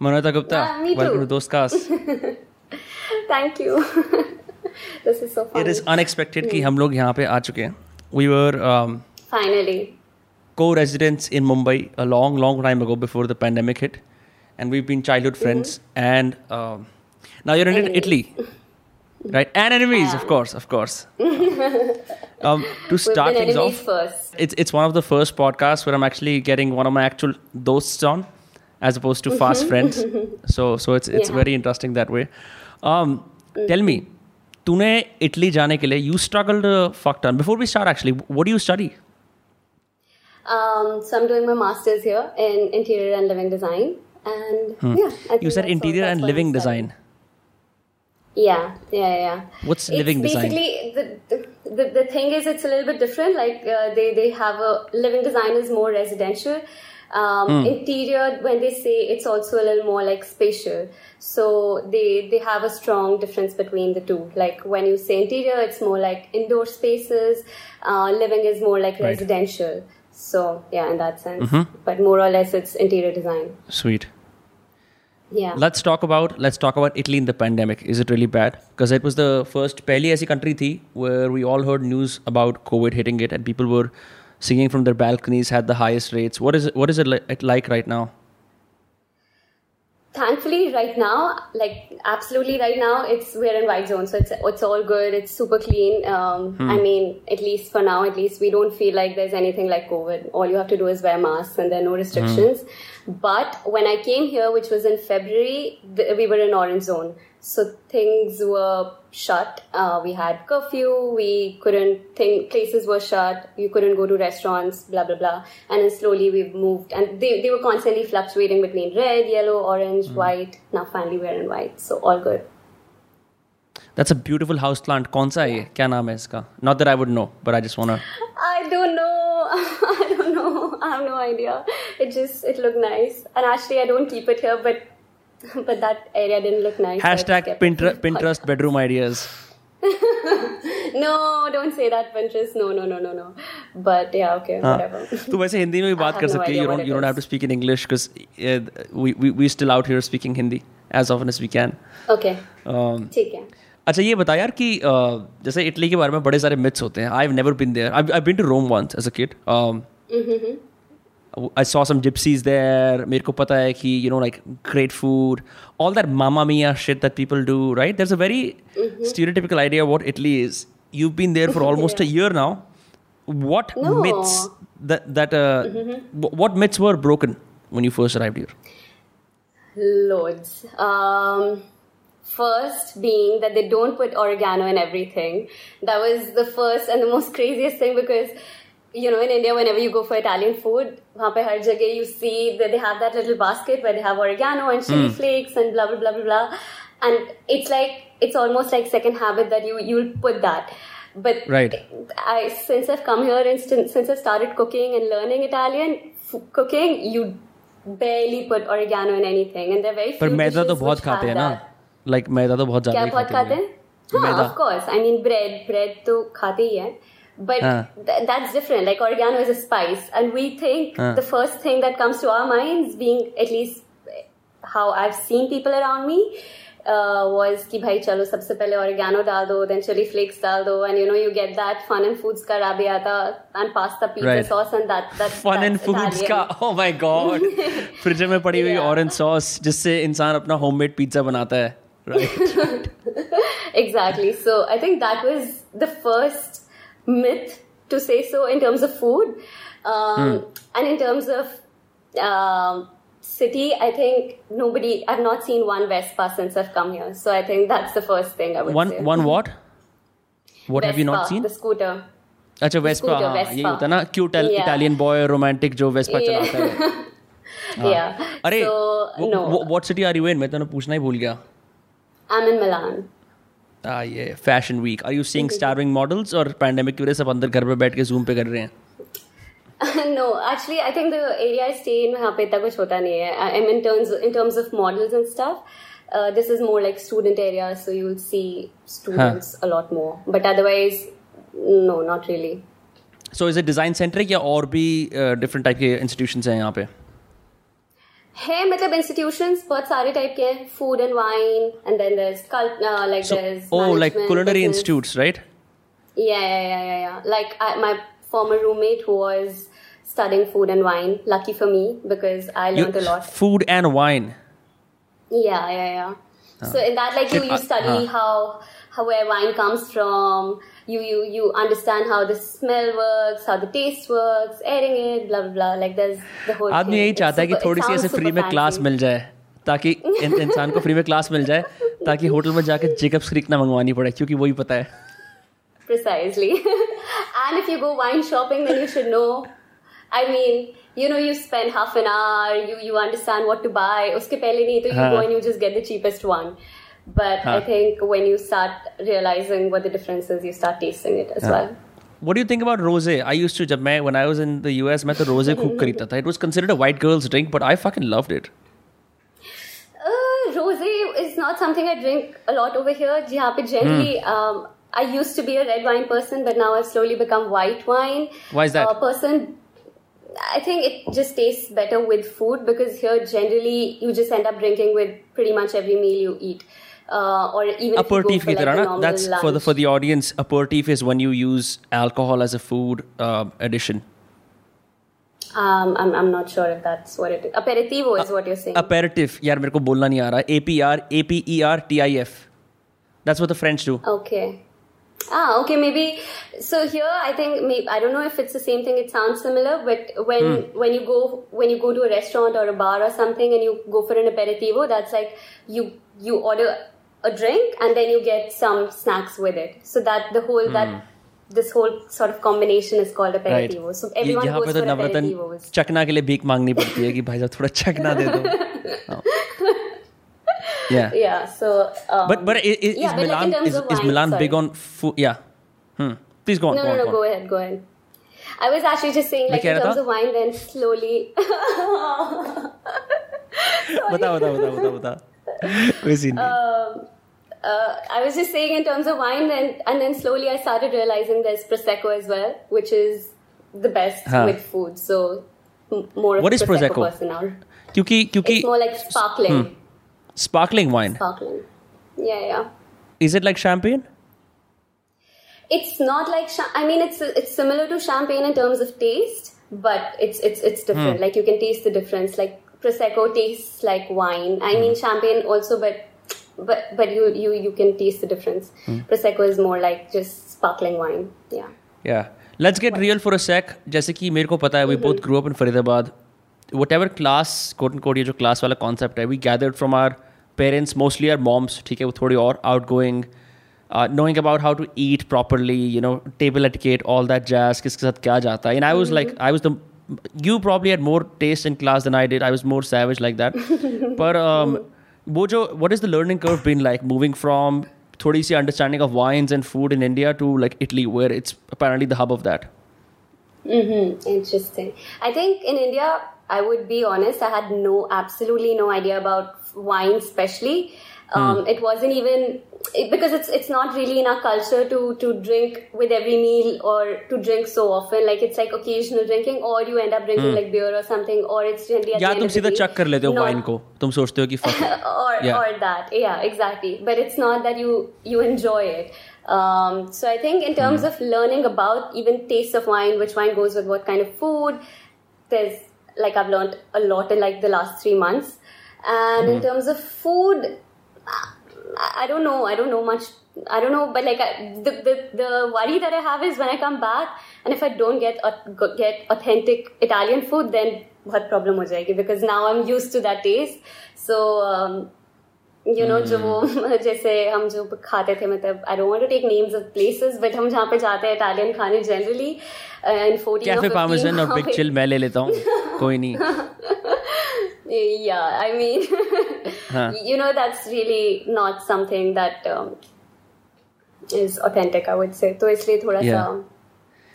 Manota Gupta, Ah, me welcome to Dostcast. Thank you. this is so fun. It is unexpected कि हम लोग यहाँ पे आ चुके हैं. We were um, Finally. co-residents in Mumbai a long, long time ago before the pandemic hit, and we've been childhood friends. Mm-hmm. And um, now you're in Enemies. Italy, right? And enemies, of course, of course. um, to start things off, first. it's it's one of the first podcasts where I'm actually getting one of my actual dosts on, as opposed to fast friends. So so it's it's Yeah. very interesting that way. Um, Tell me, तूने Italy जाने के लिए you struggled a fuck ton. Before we start, actually, what do you study? Um, so I'm doing my master's here in interior and living design. And yeah, I Hmm. You think said that's interior all- and that's what living I'm studying. design. Yeah, yeah, yeah. What's it's living design? Basically, the, the, the, the thing is, it's a little bit different. Like, uh, they, they have a living design is more residential. Um, Hmm. Interior, when they say it's also a little more like spatial. So they, they have a strong difference between the two. Like, when you say interior, it's more like indoor spaces. Uh, living is more like Right. residential. So, yeah, in that sense. Mm-hmm. But more or less, it's interior design. Sweet. Yeah. Let's talk about let's talk about Italy in the pandemic. Is it really bad? Because it was the first पहली ऐसी country थी where we all heard news about COVID hitting it and people were singing from their balconies, had the highest rates. What is it? What is it li- it like right now? thankfully right now like absolutely right now it's we're in white zone so it's it's all good it's super clean um, i mean at least for now at least we don't feel like there's anything like covid all you have to do is wear masks and there are no restrictions but when i came here which was in february th- we were in orange zone so things were shut. Uh, we had curfew. We couldn't think. Places were shut. You couldn't go to restaurants. Blah blah blah. And then slowly we've moved, and they they were constantly fluctuating between red, yellow, orange, mm. white. Now finally we're in white. So all good. That's a beautiful house plant. Kaun sa hai? Kya naam hai iska? Not that I would know, but I just wanna. I don't know. I don't know. I have no idea. It just it looked nice, and actually I don't keep it here, but but that area didn't look nice Hashtag it. Pinterest, Pinterest bedroom ideas. no don't say that pinterest no no no no no but yeah okay हाँ. whatever तो वैसे हिंदी में भी बात कर सकते हैं you don't you don't have to speak in English because uh, we we we still out here speaking Hindi as often as we can. okay Um, ठीक है अच्छा ये बता यार कि uh, जैसे इटली के बारे में बड़े सारे मिथ्स होते हैं I have never been there I been to Rome once as a kid I saw some gypsies there. Mirko pata hai ki, you know, like great food, all that mamma mia shit that people do, right? There's a very mm-hmm. stereotypical idea of what Italy is. You've been there for almost a year now. What myths that that uh, mm-hmm. what myths were broken when you first arrived here? Loads. Um, first being that they don't put oregano in everything. That was the first and the most craziest thing because you know, in India, whenever you go for Italian food, har jagah you see that they have that little basket where they have oregano and chili mm. flakes and blah, blah, blah, blah, blah. And it's like, it's almost like second habit that you, you'll put that. But right. I, since I've come here and since, since I started cooking and learning Italian f- cooking, you barely put oregano in anything. And they're very few But maida to bahut khate hain na. Like maida to bahut zyada khate hain. Yeah, of course. I mean, bread, bread to khate hi hai. I mean bread bread तो खाते ही हैं but हाँ. th- that's different like oregano is a spice and we think हाँ. the first thing that comes to our minds being at least how i've seen people around me uh, was कि भाई चलो सबसे पहले oregano डाल दो then chili flakes डाल दो and you know you get that fun and foods का rabiata and pasta pizza Right. sauce and that that fun and that's foods Italian. का oh my god फ्रिज में पड़ी हुई Yeah. Orange sauce जिससे इंसान अपना होममेड पिज्जा बनाता है right exactly. So I think that was the first myth to say so in terms of food, um, and in terms of um, city. I think nobody. I've not seen one Vespa since I've come here. So I think that's the first thing I would one say. One what what have you not Vespa, scene the scooter. अच्छा Vespa scooter, हाँ Vespa. यही होता है ना cute Yeah. Italian boy romantic जो Vespa Yeah. चलाता है Yeah. अरे so no, what city are you in मैं तेन पूछना ही भूल गया I'm in Milan. आ ये fashion week are you seeing starving models और पैंडेमिक की वजह से सब अंदर घर पे बैठ के जूम पे कर रहे हैं no, actually, I think the area I stay in, यहाँ पे इतना कुछ होता नहीं है. I mean, in terms in terms of models and stuff, uh, this is more like student area, so you'll see students a lot more. But otherwise, no, not really. So is it design centre या और भी different type के institutions हैं यहाँ पे है मतलब institutions बहुत सारे type के हैं food and wine and then there's cult uh, like So, there's oh, like management, culinary business. institutes, right? Yeah, yeah, yeah, yeah, yeah. Like I, my former roommate who was studying food and wine. Lucky for me because I You- learned a lot. Food and wine. Yeah, yeah, yeah. So in that, like you, Uh, you study uh. how how where wine comes from. You you you understand how the smell works, how the taste works, airing it, blah blah blah. Like there's the whole. आदमी. यही चाहता है कि थोड़ी सी ऐसे free में class मिल जाए ताकि इंसान को फ्री में क्लास मिल जाए ताकि होटल में जाके जेकब्स क्रीक ना मंगवानी पड़े क्योंकि वही पता है Precisely. and if you go wine shopping, then you should know. I mean, you know, you spend half an hour, you, you understand what to buy. Uske pehle nahi, to you हाँ. go and you just get the cheapest one. But I हाँ. think when you start realizing what the difference is, you start tasting it as हाँ. well. What do you think about rosé? I used to जब मैं when I was in the US मैं तो rosé खूब खरीदता था. It was considered a white girl's drink, but I fucking loved it. Uh, rosé is not something I drink a lot over here. जहाँ पे generally, Hmm. um, I used to be a red wine person, but now I've slowly become white wine. Why is that? Uh, person, I think it just tastes better with food because here generally you just end up drinking with pretty much every meal you eat. uh, or even aperitif ki tarah like that's lunch. for the for the audience aperitif is when you use alcohol as a food uh, addition um, I'm, I'm not sure if that's what it is. Aperitivo is what you're saying. Aperitif. Yaar, mere ko bolna nahi aa raha. A-P-R, A-P-E-R-T-I-F. That's what the French do. Okay. Ah, okay, maybe. So here, I think maybe, I don't know if it's the same thing. It sounds similar, but when mm. when you go when you go to a restaurant or a bar or something and you go for an aperitivo, that's like you you order a drink and then you get some snacks with it. So that the whole that this whole sort of combination is called Right. aperitivo. So ये- everyone यहाँ goes पे तो for Navratna aperitivos. चकना के लिए भीख मांगनी पड़ती है कि भाई साहब थोड़ा चकना दे दो. Oh. Yeah. Yeah. So. Um, But but i- i- is yeah, but like in Milan terms is, of is wine, Milan sorry. big on food? Yeah. Hmm. Please go on. No, go no, on, no. go Go on. ahead. Go ahead. I was actually just saying, मैं like कह in रहा terms था? of wine, then slowly. बता बता बता बता बता. was um, uh, I was just saying in terms of wine, and, and then slowly I started realizing there's prosecco as well, which is the best huh. with food. So more what is prosecco, prosecco? Because, because it's more like sparkling. Hmm. Sparkling wine. Sparkling. Yeah, yeah. Is it like champagne? It's not like I mean, it's it's similar to champagne in terms of taste, but it's it's it's different. Hmm. Like you can taste the difference. Like prosecco tastes like wine. I mean, champagne also, but but but you you you can taste the difference. Prosecco is more like just sparkling wine. Yeah. Yeah. Let's get real for a sec. जैसे कि मेरे को पता है we both grew up in Faridabad. Whatever class, quote unquote, ये जो class वाला concept है, we gathered from our parents, mostly our moms, ठीक है, वो थोड़ी और outgoing, uh, knowing about how to eat properly, you know, table etiquette, all that jazz, किसके साथ क्या जाता है. And I was like, I was the, you probably had more taste in class than I did. I was more savage like that. But um, वो जो, what is the learning curve been like moving from थोड़ी सी understanding of wines and food in India to like Italy, where it's apparently the hub of that. Mm-hmm. Interesting. I think in India, I would be honest, I had no, absolutely no idea about wine, especially. Um, It wasn't even it, because it's it's not really in our culture to to drink with every meal or to drink so often. Like it's like occasional drinking, or you end up drinking like beer or something, or it's generally at या the end तुम of the सीधा day, चक कर लेते हो not- wine को तुम सोचते हो कि fuck it. or Yeah. or that yeah exactly but it's not that you you enjoy it um, so i think in terms Hmm. of learning about even taste of wine which wine goes with what kind of food there's like i've learned a lot in like the last three months and Hmm. in terms of food I, I don't know i don't know much i don't know but like I, the, the the worry that i have is when i come back and if i don't get au- get authentic italian food then बहुत problem हो जाएगी because now I am use to that taste so you know जो वो जैसे हम जो खाते थे मतलब I don't want to take names of places but हम जहाँ पे जाते हैं इटालियन खाने जनरली इन 14 कैफ़े पार्मेसन और बिग चिल मैं ले लेता हूँ कोई नहीं yeah i mean Huh. you know that's really not something that um, is authentic i would say तो इसलिए थोड़ा Yeah. सा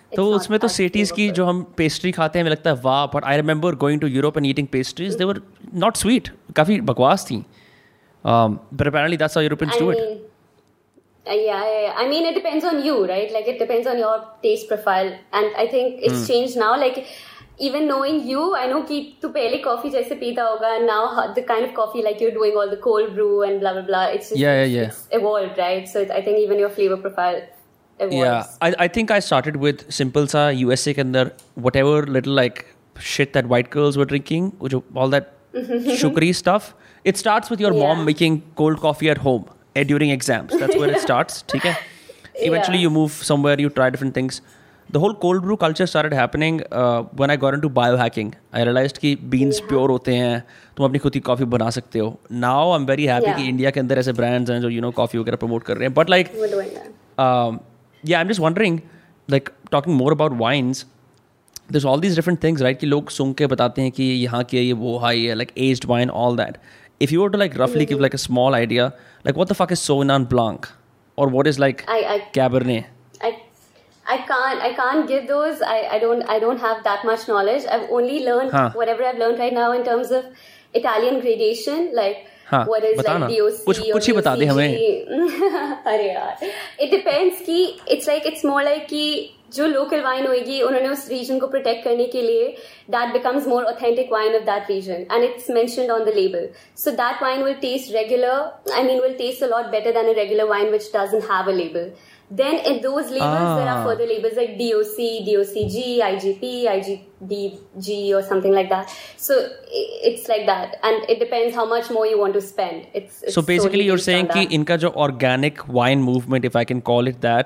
it's तो उसमें तो सिटीज़ की. जो हम पेस्ट्री खाते हैं हमें लगता है वाह but I remember going to Europe and eating pastries they were not sweet काफ़ी बकवास थी but apparently that's how Europeans do it mean, uh, yeah, yeah, yeah. I mean, it depends on you, right? Like, it depends on your taste profile. And I think it's Hmm. changed now. Like, even knowing you, I know कि तू पहले coffee जैसे पीता होगा and now how- the kind of coffee like you're doing all the cold brew and blah blah blah. It's just Yeah, yeah, it's, yeah. it's evolved, right? So it, I think even your flavor profile evolves. Yeah, I, I think I started with simple sa USA के अंदर whatever little like shit that white girls were drinking, which all that sugary stuff. It starts with your Yeah. mom making cold coffee at home eh, during exams. That's where it starts. ठीक है? Eventually, Yeah. you move somewhere, you try different things. The whole cold brew culture start happening when I gone to biohacking I realise कि beans pure होते हैं तुम अपनी खुद की coffee बना सकते हो। Now I am very happy कि इंडिया के अंदर ऐसे ब्रांड्स हैं जो यू नो कॉफ़ी वगैरह प्रमोट कर रहे हैं। बट लाइक या I am just wondering like talking more about wines this all these different things right कि लोग सुन के बताते हैं कि यहाँ के ये वो हाई है like aged wine all that if you to like रफली give like a small idea like what the fuck is sauvignon blanc और what is like cabernet I, I Cabernet? I I can't I can't give those. I, I don't I don't have that much knowledge. I've only learned Huh. whatever I've learned right now in terms of Italian gradation, like हाँ, what is बताना। like DOC कुछ- or कुछ ही बता दे हमें। DOCG. अरे यार it depends कि it's like it's more like कि जो local wine होगी उन्होंने उस region को protect करने के लिए that becomes more authentic wine of that region and it's mentioned on the label so that wine will taste regular I mean will taste a lot better than a regular wine which doesn't have a label then in those labels there Ah. are further labels like DOC, DOCG, IGP, IGBG or something like that. So i- it's like that, and it depends how much more you want to spend. It's, it's So basically, solely you're based saying on कि that. इनका जो organic wine movement, if I can call it that,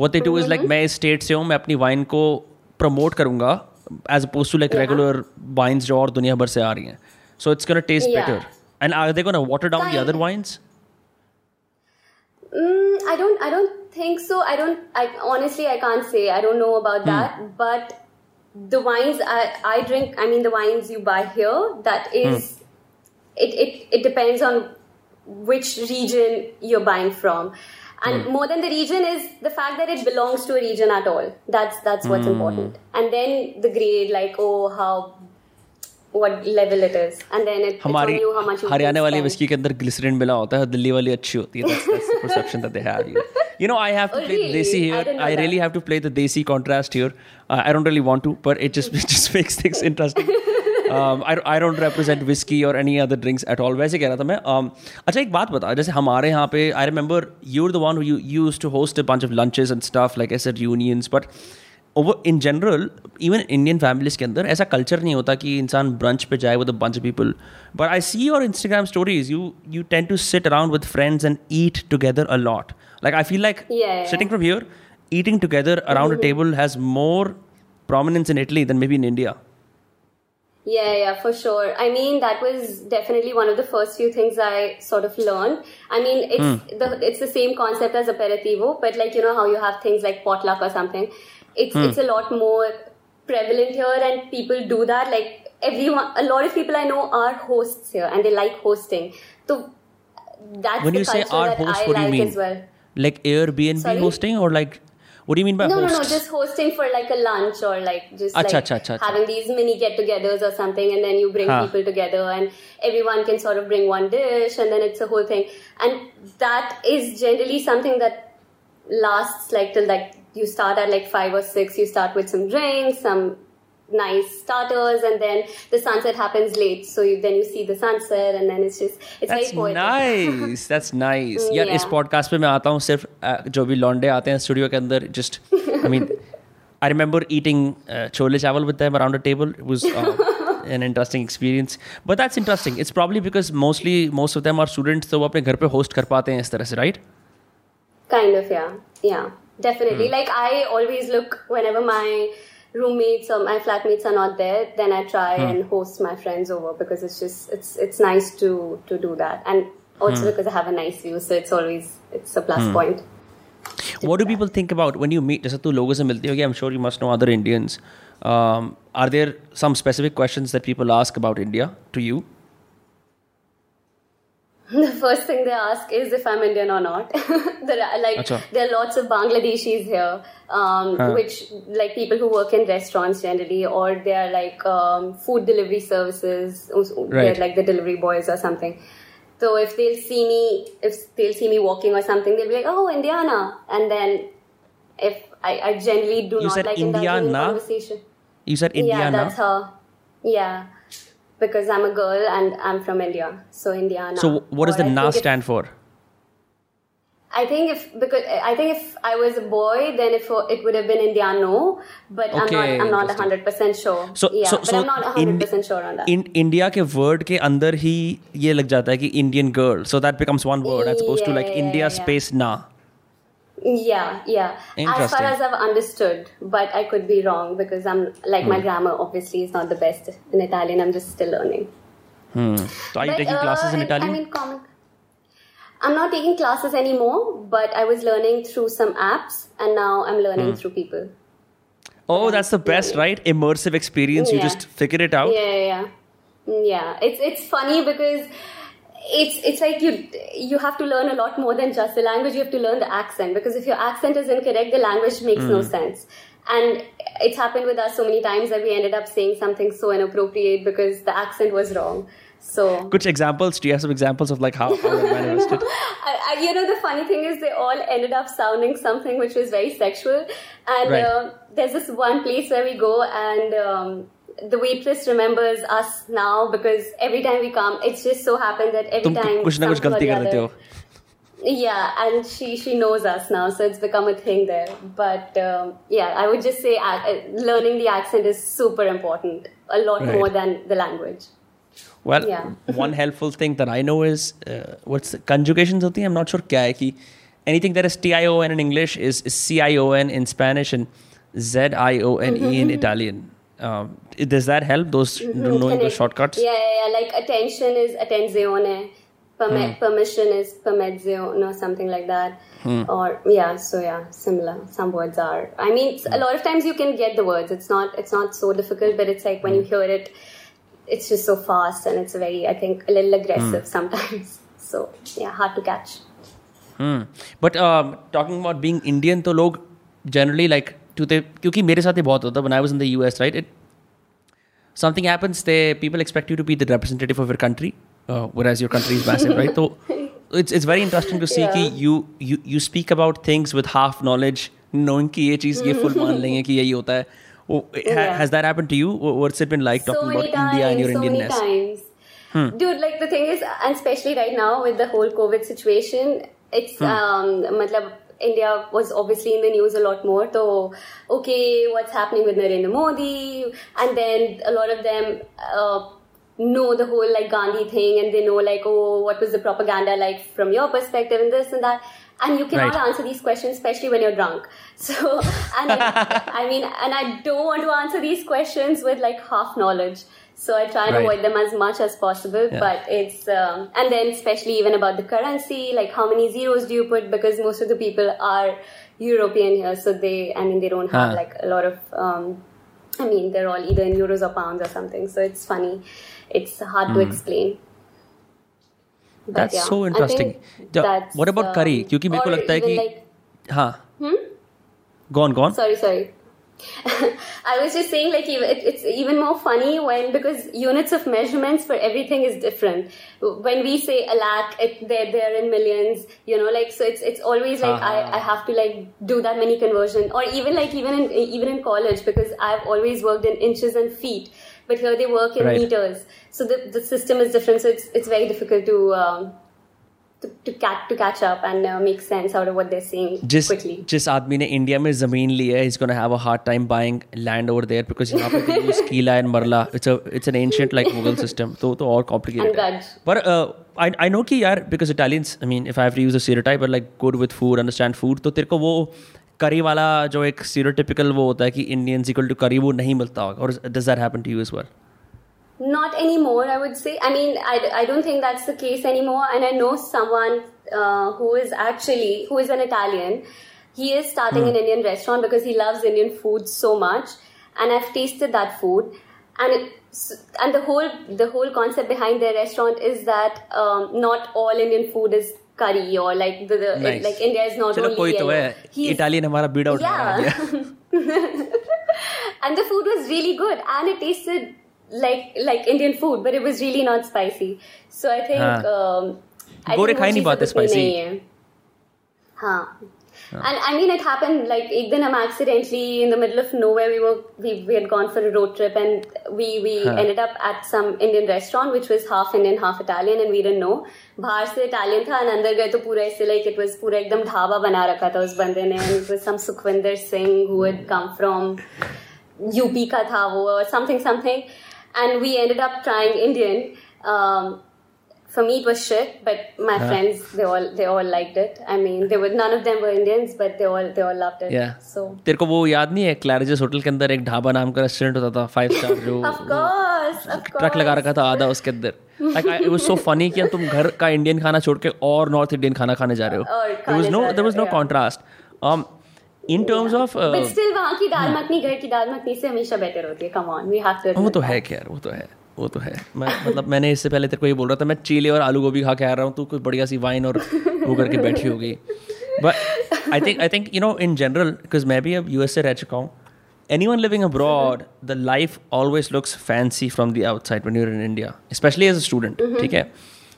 what they do is like मैं इस state से हूँ, मैं अपनी wine को promote करूँगा, as opposed to like Yeah. regular wines जो और दुनिया भर से आ रही हैं. So it's gonna taste Yeah. better. And are they gonna water down the Kind- other wines? Mm, I don't. I don't think so. I don't. I honestly, I can't say. I don't know about Hmm. that. But the wines I, I drink. I mean, the wines you buy here. That Hmm. is. It, it it depends on which region you're buying from. And Hmm. more than the region is the fact that it belongs to a region at all. That's that's what's Hmm. important. And then the grade, like oh how, what level it is, and then it, it's on हमारी you how much you Haryana can वाली spend. Whisky के अंदर glycerine मिला होता है दिल्ली वाली अच्छी होती है that's, that's the perception that they have here. you know I have to Oh, play really? desi I here didn't know I, really that. have to play the desi contrast here uh, I don't really want to but it just it just makes things interesting um, I, I don't represent whiskey or any other drinks at all वैसे कह रहा था मैं um, अच्छा एक बात बता जैसे हमारे यहाँ पे I remember you were the one who you used to host a bunch of lunches and stuff like I said reunions but over in general even Indian families के अंदर ऐसा कल्चर नहीं होता कि इंसान ब्रंच पे जाए with bunch people but I see your Instagram stories you you tend to sit around with friends and eat together a lot like I feel like yeah, sitting yeah. from here, eating together around mm-hmm. a table has more prominence in Italy than maybe in India. Yeah, yeah, for sure. I mean, that was definitely one of the first few things I sort of learned. I mean, it's mm. the it's the same concept as aperitivo, but like you know how you have things like potluck or something. It's mm. it's a lot more prevalent here, and people do that. Like everyone, a lot of people I know are hosts here, and they like hosting. So that's when you say are host, what do mean? Well. Like Airbnb Sorry? hosting or like what do you mean by No, no, hosts? no, just hosting for like a lunch or like just Acha, like acha, acha. having these mini get-togethers or something, and then you bring Huh. people together, and everyone can sort of bring one dish, and then it's a whole thing, and that is generally something that lasts like till like you start at like five or six. You start with some drinks, some nice starters, and then the sunset happens late, so you, then you see the sunset, and then it's just it's That's very poetic. nice. That's nice. यार इस Yeah. Podcast पे मैं आता हूँ सिर्फ uh, जो भी लॉन्डे आते हैं स्टूडियो के अंदर just I mean I remember eating chole चावल with them around a table it was an interesting experience but that's interesting it's probably because mostly most of them are students तो वो अपने घर पे होस्ट कर पाते हैं इस तरह से right Kind of, yeah. Yeah, definitely. Hmm. Like, I always look whenever my roommates or my flatmates are not there, then I try Hmm. and host my friends over because it's just, it's, it's nice to, to do that. And also Hmm. because I have a nice view, so it's always, it's a plus point. what do people think about when you meet जैसे तू लोगों से मिलती होगी I'm sure you must know other Indians um, are there some specific questions that people ask about India to you The first thing they ask is if I'm Indian or not. there are, like Acha. there are lots of Bangladeshis here, um, Huh. which like people who work in restaurants generally, or they are like um, food delivery services. They're Right. like the delivery boys or something. So if they'll see me, if they'll see me walking or something, they'll be like, "Oh, Indiana," and then if I, I generally do You not said like indulging in Indiana? conversation. You said Indiana. Yeah, that's her. Yeah, because I'm a girl and I'm from India, so Indiana. So what does Or the I Na think if- stand for? I think if because I think if I was a boy, then if it would have been Indiano, but I'm Okay, not. I'm not interesting. hundred percent sure. So, yeah, so, but so I'm not hundred percent sure on that. In India के word के अंदर ही ये लग जाता है कि Indian girl. So that becomes one word as opposed to like Yeah, India yeah. space na. Yeah, yeah. As far as I've understood, but I could be wrong because I'm like Hmm. my grammar obviously is not the best in Italian. I'm just still learning. Hmm. So are you But, taking uh, classes in Italian? I mean, common. I'm not taking classes anymore, but I was learning through some apps, and now I'm Hmm. learning through people. oh, that's the best, right? Immersive experience. You just figure it out. Yeah, yeah, yeah. Mm, Yeah, it's it's funny because it's it's like you you have to learn a lot more than just the language. You have to learn the accent because if your accent is incorrect, the language makes no Hmm. sense. And it's happened with us so many times that we ended up saying something so inappropriate because the accent was wrong. So good examples? Do you have some examples of like how, how manifested? I, I, you know, the funny thing is they all ended up sounding something which was very sexual. And Right. uh, there's this one place where we go, and um, the waitress remembers us now because every time we come, it's just so happened that every तुम time कुछ ना कुछ somehow or गलती the कर देते other- हो. yeah, and she she knows us now, so it's become a thing there. But um, yeah, I would just say uh, uh, learning the accent is super important, a lot Right. more than the language. Well, Yeah. one helpful thing that I know is uh, what's the conjugations होती हैं I'm not sure क्या है कि anything that is T-I-O-N in English is, is C-I-O-N in Spanish and Z-I-O-N-E in Italian. Uh, does that help those mm-hmm. the shortcuts yeah, yeah, yeah like attention is attenzione hmm. permission is permezzione or something like that hmm. or yeah so yeah similar some words are i mean hmm. a lot of times you can get the words it's not it's not so difficult but it's like when you hmm. hear it it's just so fast and it's very i think a little aggressive hmm. sometimes so yeah hard to catch hmm. but um, talking about being indian to log generally like to the क्योंकि मेरे साथ ये बहुत होता when I was in the US, right? It something happens, they people expect you to be the representative of your country, uh, whereas your country is massive, right? So it's it's very interesting to see Yeah. कि you you you speak about things with half knowledge, knowing कि ये चीज ये full मान लेंगे कि यही होता है. Oh, ha- Yeah. Has that happened to you? Wha- What's it been like so talking many about times, India and your so many Indianness? times. Dude, like the thing is, and especially right now with the whole COVID situation, it's um, matlab, India was obviously in the news a lot more. So, okay, what's happening with Narendra Modi? And then a lot of them uh, know the whole like Gandhi thing, and they know like, oh, what was the propaganda like from your perspective, and this and that. And you cannot Right. answer these questions, especially when you're drunk. So, and I, I mean, and I don't want to answer these questions with like half knowledge. So I try and Right. avoid them as much as possible. Yeah. But it's um, and then especially even about the currency, like how many zeros do you put? Because most of the people are European here, so they I mean they don't have Huh. like a lot of. Um, I mean, they're all either in euros or pounds or something. So it's funny. It's hard to explain. But Hmm. That's yeah, so I interesting. think The- that's, what about curry? um, क्योंकि मेरे को or लगता है even कि- like, हाँ. Go on, go on. i was just saying like it's even more funny when because units of measurements for everything is different when we say a lakh it, they're, they're in millions you know like so it's it's always like Uh-huh. I, I have to like do that many conversion or even like even in even in college because i've always worked in inches and feet but here they work in Right. meters so the, the system is different so it's it's very difficult to um, to, to, catch, to catch up and uh, make sense out of what they're saying जिस, quickly. जिस आदमी ने India में ज़मीन ली है he's going to have a hard time buying land over there because यहाँ पे they use Kila and Marla. It's a it's an ancient like Mughal system. तो तो और complicated. And Gaj. पर uh, I I know कि यार because Italians I mean if I have to use a stereotype but like good with food understand food तो तेरे को वो करी वाला जो एक स्टीरियोटिपिकल वो होता है कि इंडियंस इक्वल टू करी वो नहीं मिलता होगा और does that happen to you as well not anymore i would say. I mean i, I don't think that's the case anymore. And i know someone uh, who is actually who is an italian. He is starting mm. an hmm. indian restaurant because he loves indian food so much. And i've tasted that food. And it, and the whole the whole concept behind their restaurant is that um, not all indian food is curry or like the, the nice. it, like india is not Chalo, only to italian hamara beat out yeah. and the food was really good. And it tasted like like Indian food, but it was really not spicy. So I think हाँ. um, I Gore think खा ही वो नहीं चीज़ पाते अब इतनी spicy. नहीं है. हाँ And I mean, it happened like ek din hum accidentally in the middle of nowhere. We were we, we had gone for a road trip and we we ended up at some Indian restaurant which was half Indian, half Italian, and we didn't know. बाहर से Italian था and अंदर गए तो पूरा ऐसे like it was पूरा एकदम ढाबा बना रखा था उस बंदे ने and it was some Sukhvinder Singh who had come from UP का था वो something something And we ended up trying Indian. Um, for me it was shit but my friends they all they all liked it i mean they were none of them were indians but they all they all loved it Yeah. so तेरे को वो याद नहीं है क्लैरिजस hotel के अंदर एक ढाबा नाम का रेस्टोरेंट होता था फाइव स्टार जो of course of course truck लगा रखा था आधा उसके अंदर like it was so funny कि तुम घर का इंडियन खाना छोड़ के और नॉर्थ इंडियन खाना खाने जा रहे हो जा देयर वाज रहे नो हो, yeah. Contrast um in terms of but still वहाँ की दाल मखनी घर की दाल मखनी से हमेशा बेटर होती है come on we have to वो तो है खैर वो तो है वो तो है। मैं मतलब मैंने इससे पहले तेरे को ये बोल रहा था मैं चीले और आलू गोभी खा के आ रहा हूँ तू कोई बढ़िया सी वाइन और वो करके बैठी होगी। But I think I think you know in general because मैं भी अब यूएस से रह चुका हूँ anyone living abroad the life always looks fancy from the outside when you're in india especially as a student ठीक है?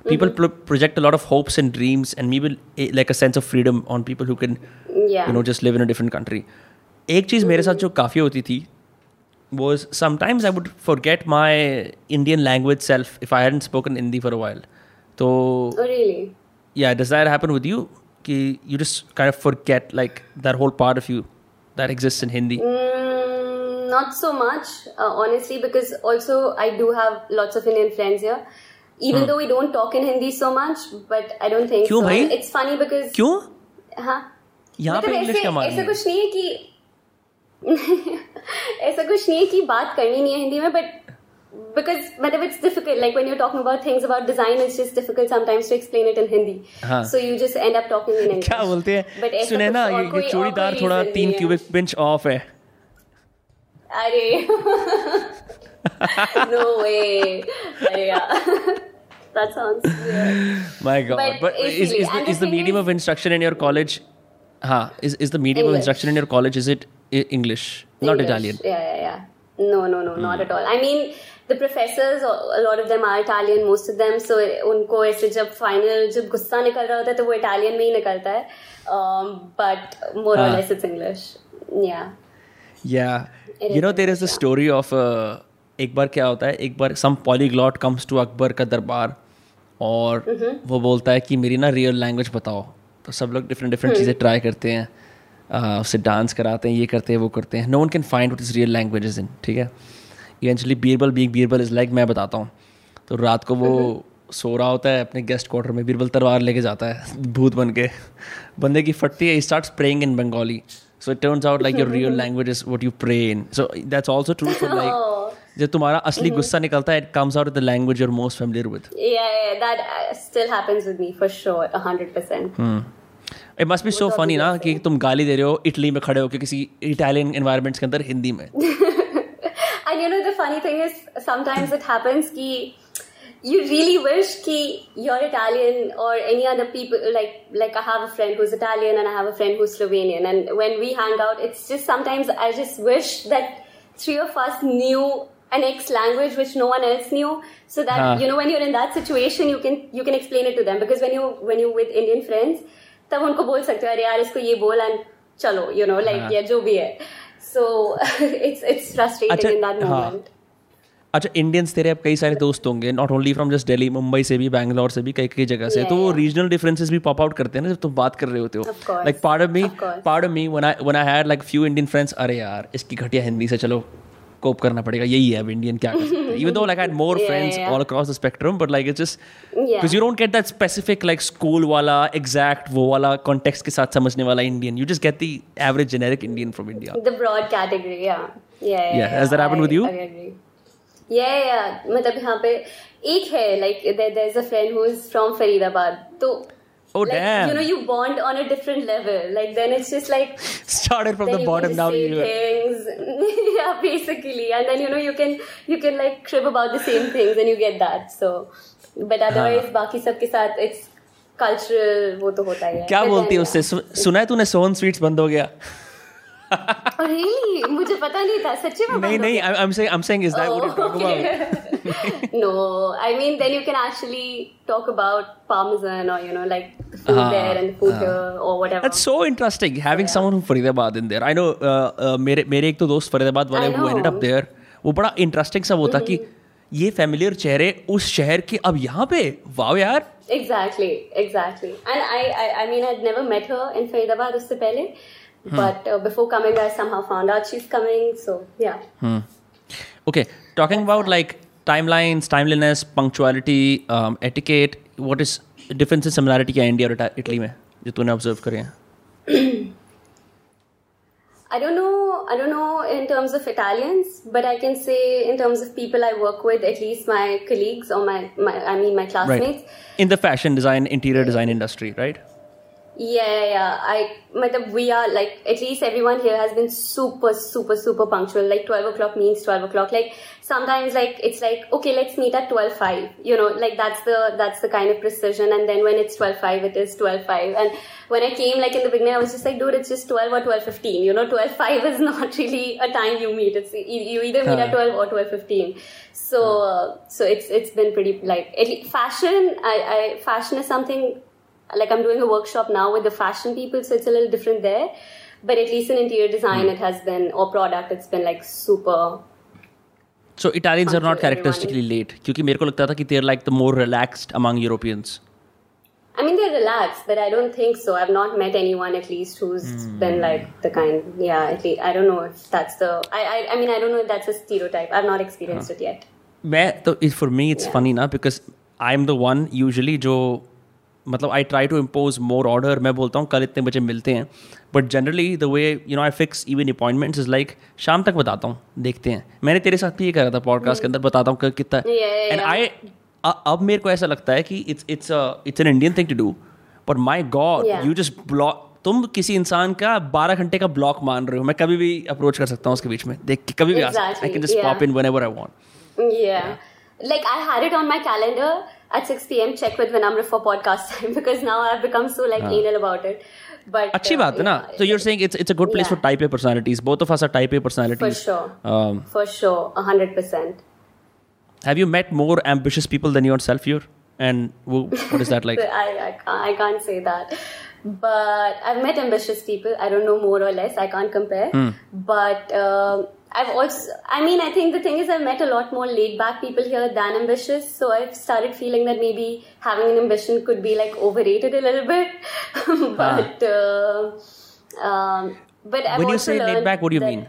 people pro- project a lot of hopes and dreams and maybe eh, like a sense of freedom on people who can yeah you know just live in a different country एक चीज़ मेरे साथ जो काफ़ी होती थी was sometimes I would forget my Indian language self if I hadn't spoken Hindi for a while. So oh really yeah, does that happen with you? Ki you just kind of forget like that whole part of you that exists in Hindi. Mm, not so much, uh, honestly, because also I do have lots of Indian friends here. Even though we don't talk in Hindi so much, but I don't think क्यों so. भाई? It's funny because क्यों? हाँ यहाँ पे मतलब English ऐसे- क्या ऐसा है? कुछ नहीं है कि ऐसा कुछ नहीं है कि बात करनी नहीं है हिंदी में बट because मतलब it's difficult like when you're talking about things about design it's just difficult sometimes to explain it in Hindi हाँ. so you just end up talking in English क्या बोलते But हैं सुने ना ये, ये चूड़ीदार थोड़ा तीन क्यूबिक पिंच ऑफ़ है अरे no way अरे यार that sounds weird My God. But But, is, is the, is the medium is- of instruction in your college? Huh. Is, is the medium English. of instruction in your college, is it I- English? Not English. Italian. Yeah, yeah, yeah. No, no, no, mm. not at all. I mean, the professors, a lot of them are Italian, most of them. So उनको ऐसे जब final जब गुस्सा निकल रहा होता है तो वो Italian में ही निकलता है. Um, but more or हाँ. less it's English. Yeah. Yeah. It you know, there is a story of uh, एक बार क्या होता है एक बार some polyglot comes to Akbar का दरबार और वो बोलता है कि मेरी ना रियल लैंग्वेज बताओ। तो सब लोग डिफरेंट डिफरेंट चीज़ें ट्राई करते हैं। uh, उससे डांस कराते हैं ये करते हैं वो करते हैं। No one can find what is real language in ठीक है? इवेंचुअली बीरबल बीक बीरबल इज़ लाइक मैं बताता हूँ। तो रात को वो सो रहा होता है अपने गेस्ट क्वार्टर में बीरबल तलवार लेके जाता है भूत बन के। बंदे की फटती है start praying in Bengali so it turns out like your real language is what you pray in so that's also true for like जब तुम्हारा असली गुस्सा निकलता है it comes out the language you're most familiar with Yeah, yeah, that uh, still happens with me for sure, a hundred percent. It must be so तो funny ना कि तुम गाली दे रहे हो इटली में खड़े हो किसी इटालियन एनवायरमेंट्स के अंदर हिंदी में And you know the funny thing is sometimes it happens ki you really wish ki you're Italian or any other people like like I have a friend who's Italian and I have a friend who's Slovenian and when we hang out it's just sometimes I just wish that three of us knew an X language which no one else knew so that हाँ. you know when you're in that situation you can you can explain it to them because when you when you with Indian friends तब उनको बोल सकते हो अरे यार इसको ये बोल and चलो you know like हाँ. या जो भी है so it's it's frustrating अच्छा, in that हाँ. moment अच्छा इंडियंस तेरे अब कई सारे दोस्त होंगे not only from just Delhi Mumbai से भी बैंगलोर से भी कई कई जगह से Yeah, तो वो रीजनल डिफरेंसेस भी पॉप आउट करते हैं ना जब तुम बात कर रहे होते हो like part of me part of me when I when I had like few Indian friends अरे यार इसकी घटिया हिंदी से चलो कोप करना पड़ेगा यही है अब इंडियन क्या कर सकते हैं। Even though like I had more friends all across the spectrum but like it's just because you don't get that specific like school वाला एग्जैक्ट वो वाला कॉन्टेक्स्ट के साथ समझने वाला Indian you just get the average generic Indian from India the broad category yeah. Yeah yeah, Yeah, has that happened I- with you? I agree. Yeah yeah. मतलब यहाँ पे एक है like there, there's a friend who is from Faridabad. तो Oh, like, damn. you know you bond on a different level like then it's just like started from then the you bottom can now say you things yeah basically and then you know you can you can like crib about the same things and you get that so but otherwise हाँ. बाकी सबके साथ it's cultural वो तो होता ही है क्या But बोलती है then, उससे सु- सुना है तूने सोन स्वीट्स बंद हो गया yeah. Oh, really मुझे पता नहीं था सच्ची में नहीं बंद हो नहीं गया? I am saying I am saying is that what you talk Oh, okay. About no, I mean then you can actually talk about parmesan or you know like the food Ah, there and the food here or whatever. That's so interesting having someone from Faridabad in there. I know uh, uh, मेरे मेरे एक तो दोस्त फरीदाबाद वाले I who ended up know. there वो बड़ा interesting सा वो था कि ये फेमिलियर चेहरे उस शहर के अब यहाँ पे वाह यार Exactly, exactly. And I, I, I mean, I'd never met her in Faridabad usse pehle, Hmm. but uh, before coming, I somehow found out she's coming. So yeah. Okay, talking timeliness, punctuality, um, etiquette. What is difference and similarity क्या India और इटा- Italy में जो तूने observe करे हैं I don't know. I don't know in terms of Italians, but I can say in terms of people I work with, at least my colleagues or my, my I mean my classmates. right in the fashion design interior design industry right Yeah, yeah. I, matlab, we are like at least everyone here has been super, super, super punctual. Like twelve o'clock means twelve o'clock. Like sometimes, like it's like okay, let's meet at twelve five. You know, like that's the that's the kind of precision. And then when it's twelve five, it is twelve five. And when I came, like in the beginning, I was just like, dude, it's just twelve or twelve fifteen. You know, twelve five is not really a time you meet. It's you either meet at Huh. twelve or twelve fifteen. So uh, so it's it's been pretty like at least fashion. I, I fashion is something like I'm doing a workshop now with the fashion people, so it's a little different there. But at least in interior design, it has been or product, it's been like super. so Italians are not Punctual, characteristically late क्योंकि मेरे को लगता था कि they're like the more relaxed among Europeans I mean, they're relaxed, but I don't think so. I've not met anyone at least who's been like the kind. Yeah, at least I don't know if that's the. I I, I mean, I don't know if that's a stereotype. I've not experienced it yet. मैं तो for me it's Yeah. Funny ना because I am the one usually जो मतलब I try to impose more order मैं बोलता हूँ कल इतने बजे मिलते हैं। But generally the way you know I fix even appointments is like शाम तक बताता हूँ देखते हैं। मैंने तेरे साथ भी ये करा था पॉडकास्ट के अंदर बताता हूँ कितना। एंड आई अब मेरे को ऐसा लगता है कि it's it's it's an Indian thing to do but my god you just block तुम किसी इंसान का बारह घंटे का ब्लॉक मान रहे हो। मैं कभी भी अप्रोच कर सकता हूँ उसके बीच में। देख के कभी भी I can just. Pop in whenever I Yeah. Like I had it on my calendar at 6 p.m. Check with Vinamra for podcast time because now I've become so like anal about it. But अच्छी uh, बात है ना yeah, so you're saying it's it's a good place Yeah. for type A personalities both of us are type A for personalities sure, um, for sure, a hundred percent. have you met more ambitious people than yourself here and wo- what is that like I, I, can't, I can't say that. But I've met ambitious people. I don't know more or less. I can't compare. Hmm. But um I've also, I mean, I think the thing is, I've met a lot more laid back people here than ambitious. So I've started feeling that maybe having an ambition could be like overrated a little bit. but, uh, um, but I've when you also say laid learned back what do you that- mean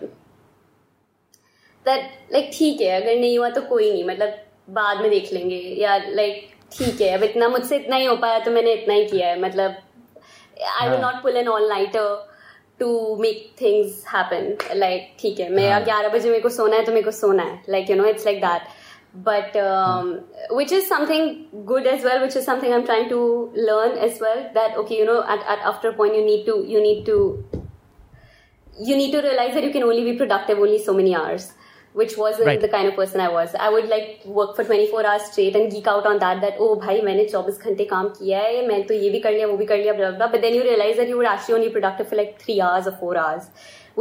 that like ठीक है अगर नहीं हुआ तो कोई नहीं मतलब बाद में देख लेंगे या लाइक ठीक है अब इतना मुझसे इतना ही हो पाया तो मैंने इतना ही किया है मतलब आई विल हाँ। Not pull an all nighter to make things happen like ठीक है मैं हाँ। ग्यारह बजे मेरे को सोना है तो मेरे को सोना है like you know it's like that but um, which is something good as well which is something i'm trying to learn as well that okay you know at, at after a point you need to you need to you need to realize that you can only be productive only so many hours which wasn't Right. the kind of person I was. I would like work for 24 hours straight and geek out on that that oh भाई मैंने 24 घंटे काम किया है मैं तो ये भी कर लिया वो भी कर लिया blah blah blah but then you realize that you were actually only productive for like 3 hours or 4 hours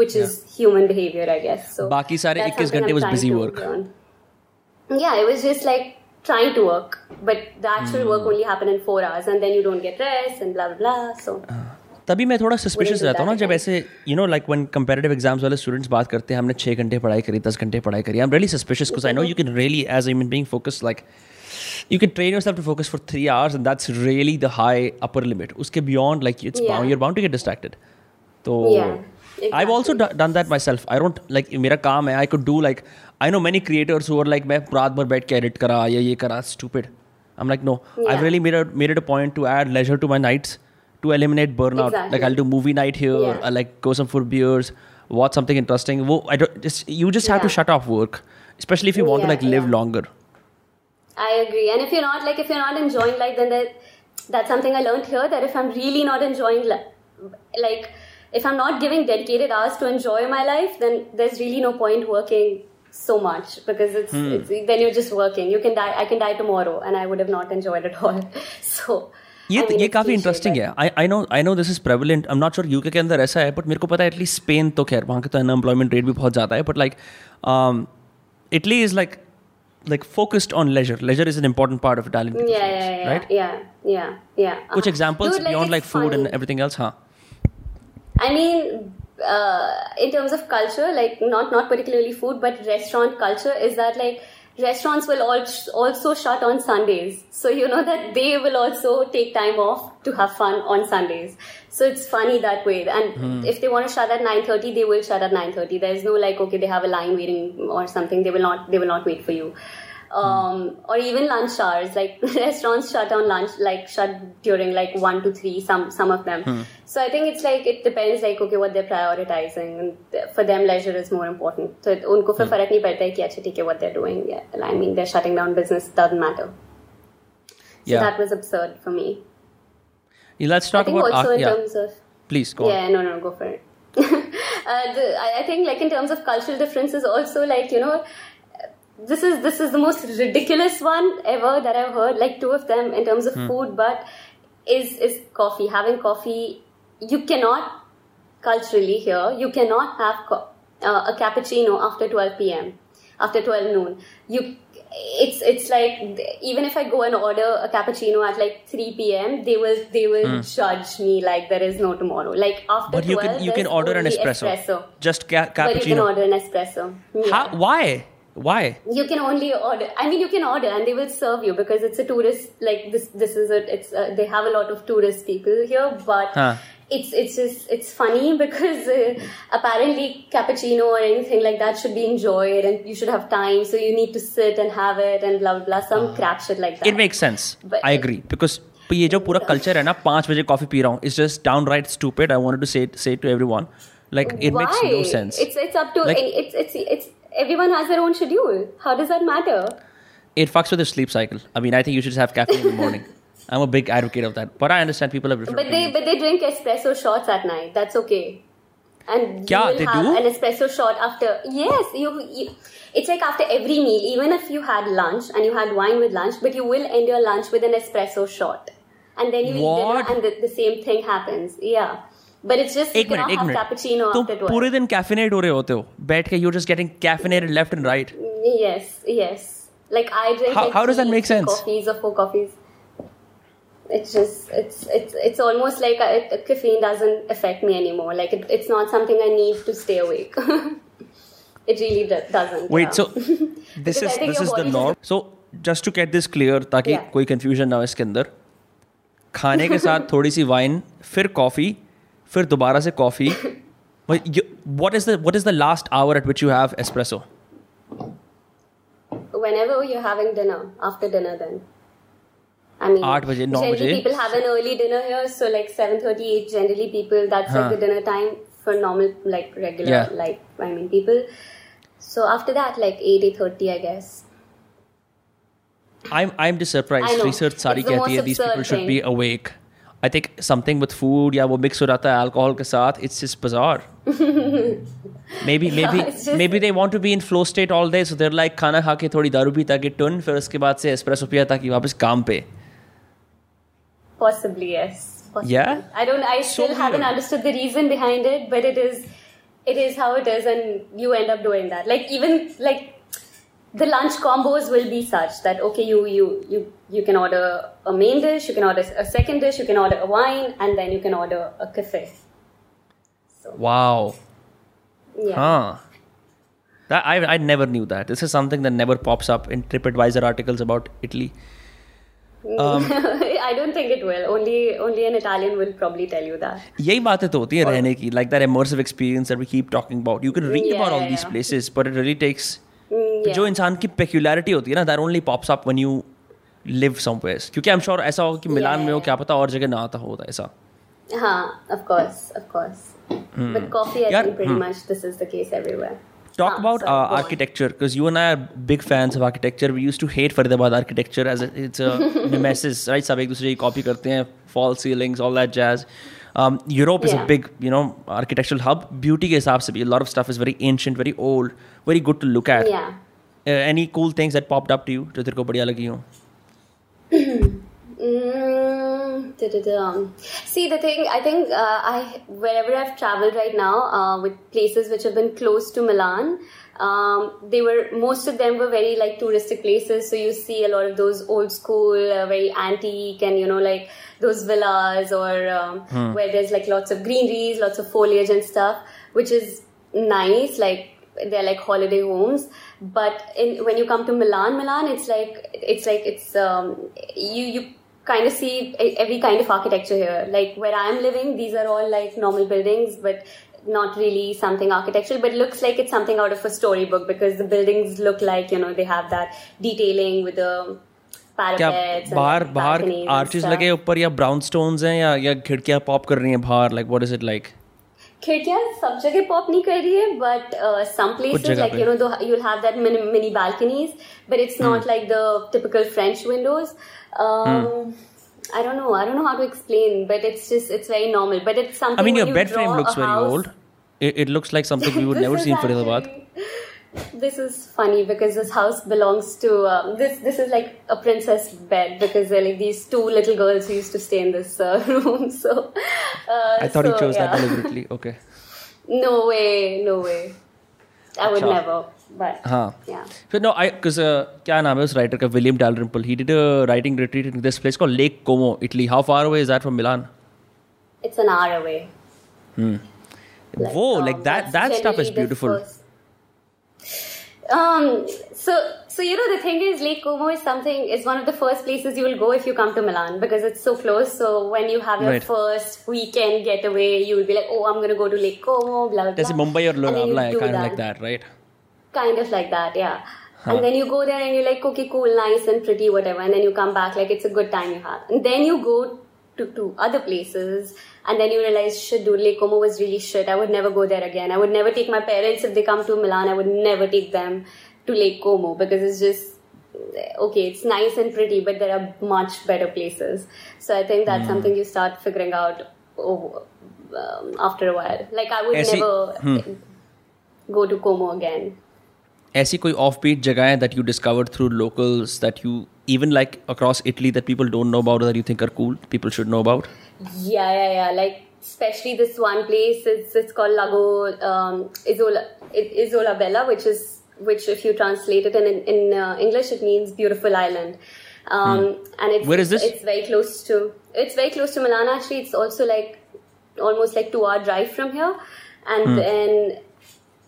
which is human behavior I guess so बाकी सारे that's 21 something घंटे I'm was trying busy to work. learn. yeah it was just like trying to work but the actual work Hmm. only happened in 4 hours and then you don't get rest and blah blah blah so तभी मैं थोड़ा suspicious रहता हूँ ना जब ऐसे you know like one comparative exams वाले students बात करते हैं हमने छः घंटे पढ़ाई करी दस घंटे पढ़ाई करी I am really suspicious because I know you can really as am being focus like you can train your self to focus for three hours and that's really the high upper limit उसके beyond like it's you are bound to get distracted तो I also done that my self I don't like मेरा काम है I could do like I know many creators और like मैं रात भर बैठ के एडिट करा या ये करा stupid I am like no I really made a point to add leisure to my nights to my nights to eliminate burnout Exactly. like I'll do movie night here Yeah. I'll like go some for beers watch something interesting I don't just you just have to shut off work especially if you want to like live yeah. longer I agree. And if you're not like if you're not enjoying life, then that that's something I learned here. That if I'm really not enjoying li- like if I'm not giving dedicated hours to enjoy my life, then there's really no point working so much because it's, hmm. it's then you're just working. You can die. I can die tomorrow, and I would have not enjoyed it all. So. ये I mean, ये it's काफ़ी interesting है I I know I know this is prevalent I am not sure UK के अंदर ऐसा है but मेरे को पता है एटलीस्ट स्पेन तो खैर वहाँ के तो अनएम्प्लॉयमेंट रेट भी बहुत ज़्यादा है but like Italy is like like focused on leisure. Leisure is an important part of Italian. cuisine, Yeah, yeah, yeah, Right. yeah, yeah, yeah. Which Uh-huh. examples Dude, beyond like it's food and funny. everything else, huh? I mean, uh, in terms of culture, like not not particularly food, but restaurant culture is that like restaurants will also shut on Sundays. So you know that they will also take time off to have fun on Sundays. So it's funny that way. And hmm. if they want to shut at nine thirty, they will shut at nine thirty. There's no like okay, they have a line waiting or something. They will not. They will not wait for you. Um, or even lunch hours, like restaurants shut on lunch, like shut during like one to three. Some some of them. So I think it's like it depends, like okay, what they're prioritizing, and for them, leisure is more important. So it, उनको फिर फर्क नहीं पड़ता है कि अच्छा ठीक है what they're doing. Yeah, I mean they're shutting down business doesn't matter. So Yeah. that was absurd for me. Yeah, Let's I talk think about also art. in Yeah, terms of please go on. yeah, no, no, go for it. uh, the, I, I think, like in terms of cultural differences, also like you know, this is this is the most ridiculous one ever that I've heard. Like two of them in terms of food, but is is coffee. Having coffee, you cannot culturally here. You cannot have co- uh, a cappuccino after twelve p.m. After twelve noon, you. It's it's like even if I go and order a cappuccino at like three p.m., they will they will judge me like there is no tomorrow. Like after But you 12, can you can order an only espresso. Just ca- But you can cappuccino. order an espresso. Yeah. How, why? Why? You can only order. I mean, you can order, and they will serve you because it's a tourist. Like this, this is a. It's a, they have a lot of tourist people here, but Huh. it's it's just it's funny because uh, apparently cappuccino or anything like that should be enjoyed, and you should have time, so you need to sit and have it, and blah blah blah. Some crap shit like that. It makes sense. But- I agree because ये जो पूरा culture है ना पाँच बजे coffee पी रहा हूँ it's just downright stupid. I wanted to say say it to everyone. Like it Why? makes no sense. It's it's up to Like- it's it's it's everyone has their own schedule. How does that matter? it fucks with your sleep cycle. I mean, I think you should just have caffeine in the morning. I'm a big advocate of that, but I understand people have different. But they but they drink espresso shots at night. That's okay. And Yeah, you will they have do? an espresso shot after. Yes, you, you. It's like after every meal. Even if you had lunch and you had wine with lunch, but you will end your lunch with an espresso shot, and then you eat What? dinner, and the, the same thing happens. Yeah, but it's just एक minute एक minute तुम पूरे दिन कैफिनेट हो रहे होते हो बैठ के caffeinated left and right Yes, yes. Like I drink. How- like how does that three- make three sense? Coffees or four coffees. It's just it's it's it's almost like I, caffeine doesn't affect me anymore. Like it, it's not something I need to stay awake. it really do- doesn't. wait yeah. so this is this is the norm so just to get this clear ताकि Yeah. कोई confusion ना हो इसके अंदर खाने के साथ थोड़ी सी वाइन फिर कॉफ़ी फिर दोबारा से coffee what is the what is the last hour at which you have whenever you're having dinner, after dinner, then. I mean, आठ बजे, नौ generally बजे? people have an early dinner here, so like seven thirty eight. Generally, people that's Huh. like the dinner time for normal, like regular, Yeah. like I mean, people. So after that, like eight eight thirty, I guess. I'm I'm just surprised research the कहती है these people absurd should be awake I think something with food या वो mix हो जाता है alcohol के साथ it's just bizarre maybe maybe it's just- maybe they want to be in flow state all day so they're like खाना खा के थोड़ी दारू पी ताकि टन फिर उसके बाद से espresso पिया ताकि वापस काम पे Possibly, yes. Possibly. Yeah? I don't. I So still haven't weird. understood the reason behind it, but it is, it is how it is, and you end up doing that. Like even like the lunch combos will be such that okay, you you you you can order a main dish, you can order a second dish, you can order a wine, and then you can order a cafe. wow Yeah. huh that I I never knew that this is something that never pops up in TripAdvisor articles about Italy Um, I don't think it will. Only only an Italian will probably tell you that. यही बातें तो होती है रहने की like that immersive experience that we keep talking about you can read Yeah, about all yeah, these yeah. places but it really takes Mm, yeah. जो इंसान की पेक्यूलरिटी होती है ना that only pops up when you live somewhere क्योंकि I am sure ऐसा होगा कि मिलान yeah. में हो क्या पता और जगह ना आता होता ऐसा हाँ of course of course but coffee I think pretty much this is the case everywhere talk ah, about so uh, architecture because you and I are big fans of architecture. We used to hate Faridabad architecture as a, it's a nemesis, right? सब एक दूसरे की copy करते हैं, false ceilings, all that jazz. um, Europe is a Yeah. big you know architectural hub beauty के हिसाब से भी a lot of stuff is very ancient very old very good to look at Yeah. Uh, any cool things that popped up to you जो तेरे को बढ़िया लगी हो Mm, da-da-da. See, the thing, I think uh, I wherever I've traveled right now uh, with places which have been close to Milan, um, they were most of them were very like touristic places, so you see a lot of those old school, uh, very antique, and you know like those villas or um, where there's like lots of greeneries, lots of foliage and stuff, which is nice. Like they're like holiday homes. But in, when you come to Milan, Milan, it's like it's like it's um, you you kind of see every kind of architecture here. Like where I'm living, these are all like normal buildings, but not really something architectural, but looks like it's something out of a storybook because the buildings look like you know they have that detailing with the क्या parapets and बाहर the बाहर balconies and arches stuff. लगे ऊपर या brown stones हैं या या खिड़कियां पॉप कर रही हैं बाहर like what is it like खिड़कियां सब जगह पॉप नहीं कर रही है बट सम प्लेसेस जगह लाइक पे। You know you'll have that mini, mini balconies but it's Hmm. not like the typical french windows um i don't know i don't know how to explain but it's just it's very normal but it's something I mean, your you bed frame looks very house- old. It, it looks like something we would never see in Faridabad. This is funny because this house belongs to um, this. This is like a princess bed because they're like these two little girls who used to stay in this uh, room. So uh, I thought so, you chose yeah. that deliberately. Okay. No way, no way. I would never But हाँ yeah. फिर no I because क्या नाम है उस writer का William Dalrymple he did a writing retreat in this place called lake Como Italy how far away is that from Milan It's an hour away. Like, वो um, like that that's that stuff is generally the beautiful first- Um. So, so you know, the thing is, Lake Como is something. is one of the first places you will go if you come to Milan because it's so close. So when you have your Right. first weekend getaway, you will be like, "Oh, I'm going to go to Lake Como." Blah blah. जैसे blah. Mumbai और And then you Lonavala है do kind of that. like that right Kind of like that yeah. And then you go there and you're like okay cool nice and pretty whatever and then you come back like it's a good time you have. And then you go to, to other places and then you realize shit dude Lake Como was really shit. I would never go there again. I would never take my parents if they come to Milan. I would never take them to Lake Como because it's just okay it's nice and pretty but there are much better places. So I think that's something you start figuring out oh, um, after a while. Like I would never go to Como again ऐसी कोई off beat जगह है that you discovered through locals that you even like across Italy that people don't know about that you think are cool people should know about Yeah, yeah, yeah. Like especially this one place. It's it's called Lago um, Isola I- Isola Bella, which is which if you translate it in in uh, English, it means beautiful island. Um, And it's Where is this? It's very close to. It's very close to Milan. Actually, it's also like almost like two hour drive from here. And then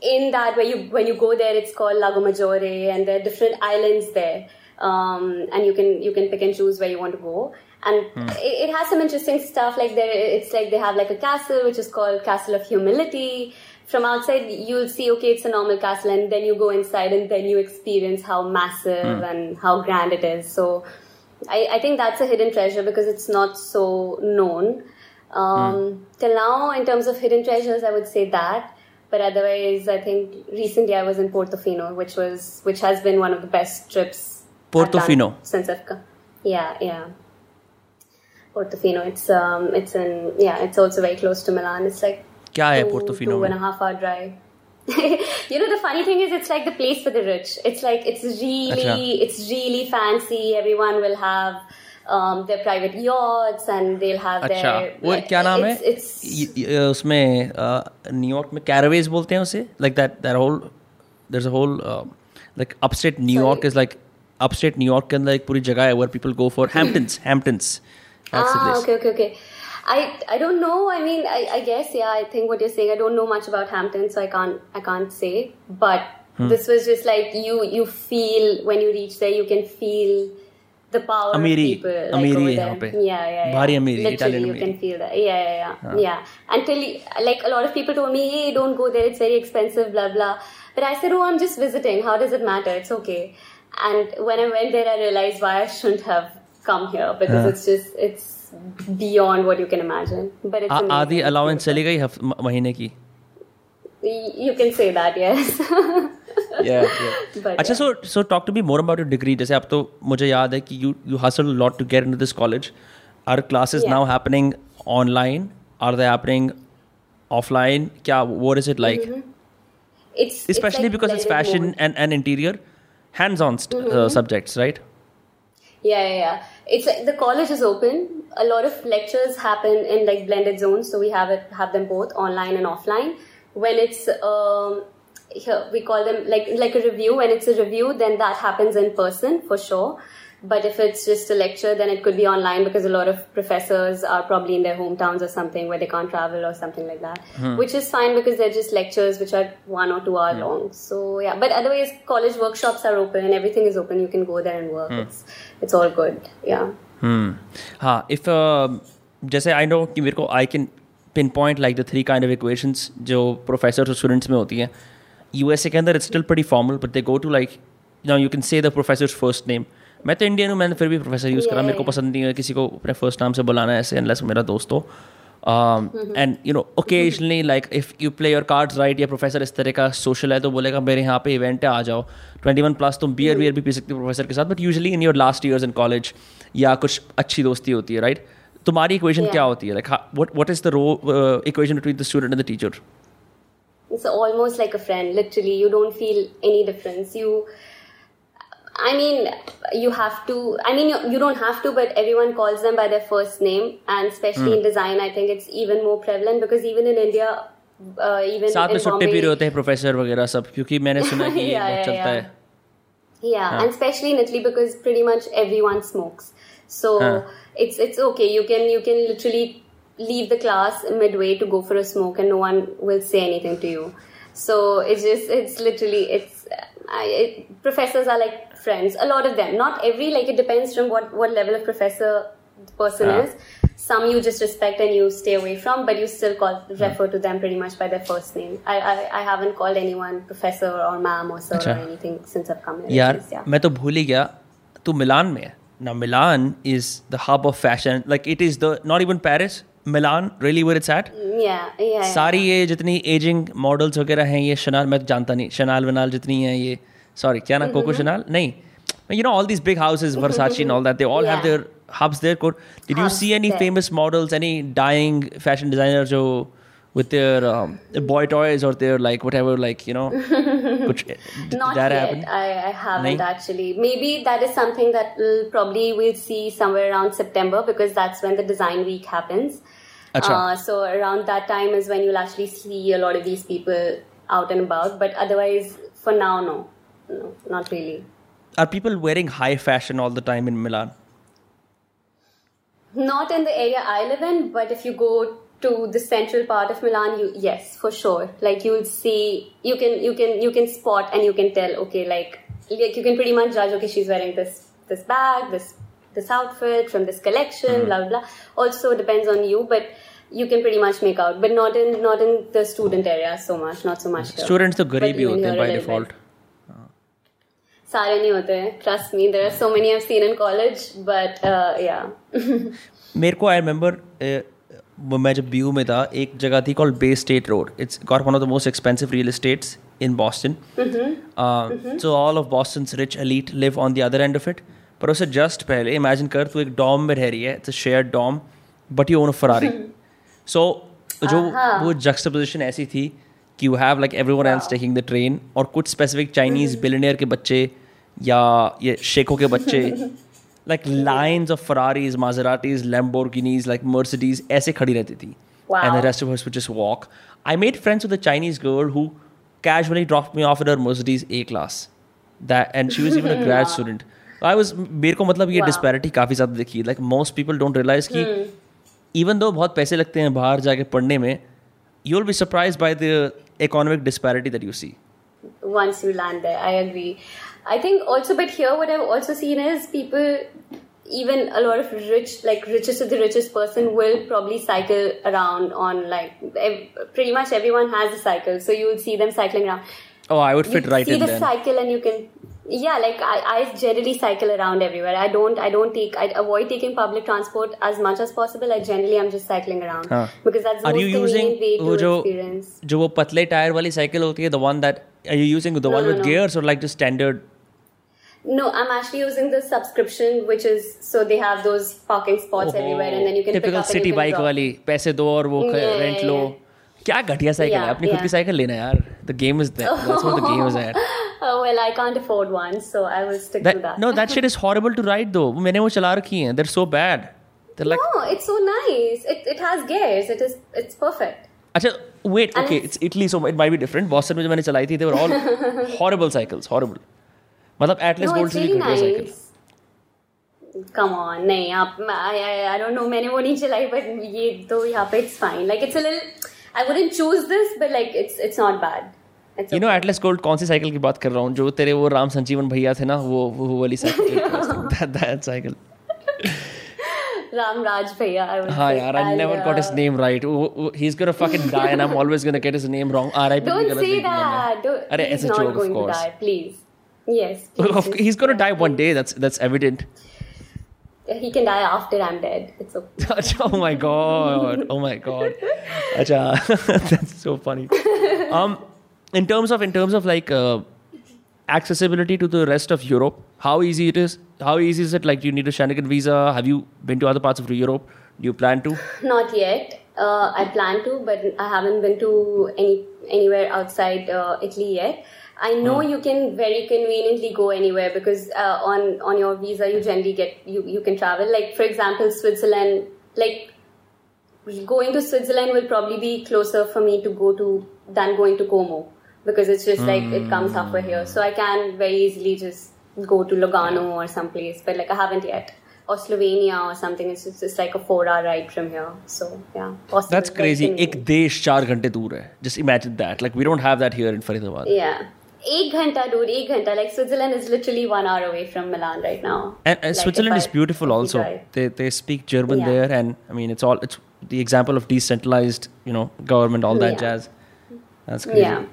in that where you when you go there, it's called Lago Maggiore, and there are different islands there. Um, and you can you can pick and choose where you want to go. And it, it has some interesting stuff like there it's like they have like a castle which is called castle of humility. From outside you'll see okay it's a normal castle and then you go inside and then you experience how massive and how grand it is. So I, I think that's a hidden treasure because it's not so known. Um, till now in terms of hidden treasures i would say that but otherwise i think recently i was in portofino which was which has been one of the best trips I've done Portofino? since i've come yeah yeah Portofino. It's um, it's in yeah, it's also very close to Milan. It's like क्या है two, Portofino two and में? a half hour drive. you know the funny thing is it's like the place for the rich. It's like it's really Acha. it's really fancy. Everyone will have um, their private yachts and they'll have अच्छा their वो क्या नाम है it's, it's य- य- उसमें New York में कैरावेज बोलते हैं उसे like that that whole there a whole like upstate New York is like upstate New York के अंदर एक पूरी जगह है where people go for हैम्पटन्स हैम्पटन्स that's the Ah, place okay, okay, okay. I I don't know. I mean, I, I guess yeah. I think what you're saying. I don't know much about Hampton, so I can't I can't say. But Hmm. this was just like you you feel when you reach there, you can feel the power अमीरी- of people. Like, अमीरी over है there. यहाँ पे। Yeah, yeah, yeah. भारी अमीरी, Literally, Italian you अमीरी। can feel that. Yeah, yeah, yeah, yeah. Until you- like a lot of people told me, hey, don't go there. It's very expensive. Blah blah. But I said, oh, I'm just visiting. How does it matter? It's okay. And when I went there, I realized why I shouldn't have come here because it's just it's beyond what you can imagine. But it's amazing. आधी allowance चली गई हफ- म- महीने की Y- You can say that, yes. But अच्छा so so talk to be more about your degree जैसे अब तो मुझे याद है कि you you hustle lot to get in this college are classes Yeah. Now happening online are they happening offline क्या what is it like it's it's especially like because it's blended fashion mode. and, and interior hands-on st- uh, subjects right Yeah, yeah, yeah. It's like the college is open. A lot of lectures happen in like blended zones, so we have it have them both online and offline. When it's um, here we call them like like a review. When it's a review, then that happens in person for sure. But if it's just a lecture, then it could be online because a lot of professors are probably in their hometowns or something where they can't travel or something like that, which is fine because they're just lectures which are one or two hour long. So yeah, but otherwise, college workshops are open and everything is open. You can go there and work. It's it's all good. Yeah. हाँ if जैसे I know कि मेरे को I can pinpoint like the three kind of equations जो professor और students में होती हैं यूएसए के अंदर it's still pretty formal but they go to like now you can say the professor first name मैं तो इंडियन हूँ मैंने फिर भी प्रोफेसर यूज़ करा। मेरे को पसंद नहीं है किसी को अपने फ़र्स्ट नाम से बुलाना ऐसे अनलेस मेरा दोस्त हो। And you know occasionally like if you play your cards right या प्रोफेसर इस तरह का सोशल है तो बोलेगा मेरे यहाँ पे इवेंट है आ जाओ। ट्वेंटी वन प्लस तुम बियर वियर भी पी सकते हो प्रोफेसर के साथ but usually in your last years in college या कुछ अच्छी दोस्ती होती है राइट तुम्हारी इक्वेशन क्या होती है? Like what is the raw equation between the student and the teacher It's almost like a friend, literally. You don't feel any difference. You, I mean, you have to, I mean, you, you don't have to, but everyone calls them by their first name. And especially in design, I think it's even more prevalent because even in India, uh, even साथ में in सुट्टे P रहे Bombay, होते हैं professor वगैरह सब क्योंकि मैंने सुना कि ये Yeah, बहुत yeah, चलता yeah. है Yeah, and especially in Italy because pretty much everyone smokes. So Huh. it's it's okay. You can you can literally leave the class midway to go for a smoke, and no one will say anything to you. So it's just it's literally it's I, it, professors are like friends. A lot of them, not every. Like it depends from what what level of professor the person Huh. is. Some you just respect and you stay away from, but you still call refer to them pretty much by their first name. I I, I haven't called anyone professor or ma'am or sir अच्छा. or anything since I've come here. at यार least, yeah. मैं तो भूल ही गया तू मिलान में है ना मिलान is the hub of fashion like it is the not even Paris Milan really where it's at Yeah, yeah. yeah. सारी ये जितनी एजिंग मॉडल्स वगैरह हैं ये शनाल मैं तो जानता नहीं शनाल वनाल जितनी हैं ये सॉरी क्या ना कोको शनाल नहीं you know all these big houses Versace and all that they all have their hubs there did you see any there. famous models any dying fashion designers who with their um, boy toys or their like whatever like you know did Not that yet. happen I, I haven't Nahin? actually. Maybe that is something that probably we'll see somewhere around September because that's when the design week happens. Uh, so around that time is when you'll actually see a lot of these people out and about. But otherwise, for now, no, no, not really. are people wearing high fashion all the time in Milan Not in the area I live in, but if you go to the central part of Milan, you yes, for sure. Like you'll see, you can you can you can spot and you can tell. Okay, like like you can pretty much judge. Okay, she's wearing this this bag, this this outfit from this collection, blah blah blah. Also depends on you, but you can pretty much make out. But not in not in the student area so much. Not so much. Here. students तो But गरीब ही even होते हैं here by a little default bit. सारे नहीं होते हैं. Trust me, there are so many I've seen in college, but uh, yeah. मेरे को आई रिमेंबर मैं जब बी में था एक जगह थी called Bay State Road it's got one of the most expensive real estates in Boston so all of Boston rich elite live on the other end of it पर उससे just पहले इमेजिन कर तू एक डॉम में रह रही है it's a share dorm but you own Ferrari so जो वो जक्सपोजिशन ऐसी थी कि you have like everyone else taking the train और कुछ स्पेसिफिक चाइनीज़ बिलियनियर के बच्चे या ये शेखों के बच्चे like lines of Ferraris Maseratis Lamborghinis like Mercedes ऐसे खड़ी रहती थी. And the rest of hers just walk I made friends with the Chinese girl who casually drop me off in her Mercedes A class that and she was even a grad student grad student. मेरे को मतलब ये disparity काफ़ी ज़्यादा दिखी. Like most people don't realize कि even though बहुत पैसे लगते हैं बाहर जाके पढ़ने में, you'll be surprised by the economic disparity that you see. once you land there. I agree. I think also, but here what I've also seen is people, even a lot of rich, like richest of the richest person will probably cycle around on like ev- pretty much everyone has a cycle, so you will see them cycling around. Oh, I would fit you right see in the then. cycle and you can. Yeah, like I, I generally cycle around everywhere. I don't, I don't take, I avoid taking public transport as much as possible. I generally am just cycling around हाँ. because that's the Are most you using convenient way वो to जो experience. जो वो पतले tyre वाली cycle होती है the one that are you using the No, one no, with no. gears or like just standard No, I'm actually using the subscription, which is so they have those parking spots everywhere, and then you can typical pick up and city you can bike drop. वाली पैसे दो और वो Yeah, rent लो yeah. क्या घटिया cycle है Yeah, अपनी खुद की yeah. साइकिल लेना यार the game is there that's what the game is at Oh well, I can't afford one, so I will stick that, to that, no that shit is horrible to ride though मैंने वो चला रखी हैं they're so bad they're like no, it's so nice. It it has gears. It is it's perfect. अच्छा wait, okay, it's- Italy, so it might be different. Boston में जो मैंने चलाई थी, they were all horrible cycles, horrible. मतलब Atlas no, Gold से भी घटिया nice. Come on, नहीं आप I, I, I don't know मैंने वो नहीं चलाई but ये तो यहाँ पे it's fine like it's a little I wouldn't choose this but like it's it's not bad. Know okay. Atlas Gold कौन सी साइकिल की बात कर रहा हूँ जो तेरे वो राम संजीवन भैया थे ना वो वो वाली cycle that that cycle Ram Raj भैया I would हाँ say. यार I And, never got his uh, name right वो, वो, he's gonna fucking die and I'm always gonna get his name wrong R.I.P. Don't गलत say लिख दिया that. मैंने। Don't, अरे he's it's a not joke going of to course die. Please. Yes. Well, of- please, he's gonna yeah, die one day that's that's evident He can die after I'm dead. It's okay. oh my god oh my god Acha, that's so funny um in terms of in terms of like uh, accessibility to the rest of Europe how easy it is how easy is it like do you need a Schengen visa have you been to other parts of Europe do you plan to Not yet. Uh, I plan to, but I haven't been to any anywhere outside uh, Italy yet. I know you can very conveniently go anywhere because uh, on on your visa you generally get you you can travel. Like for example, Switzerland. Like going to Switzerland will probably be closer for me to go to than going to Como because it's just like it comes halfway hmm. here. So I can very easily just go to Lugano or someplace, but like I haven't yet. Or Slovenia or something. It's just, it's like a four-hour ride from here. So yeah, possible. That's crazy. Ek desh char ghante dur hai. Just imagine that. Like we don't have that here in Faridabad. Yeah. Eight ghanta, dude. Eight ghanta. Like Switzerland is literally one hour away from Milan right now. And, and like, Switzerland is beautiful. Also, they they speak German yeah. there, and I mean it's all it's the example of decentralized, you know, government, all that yeah. jazz. That's crazy. Yeah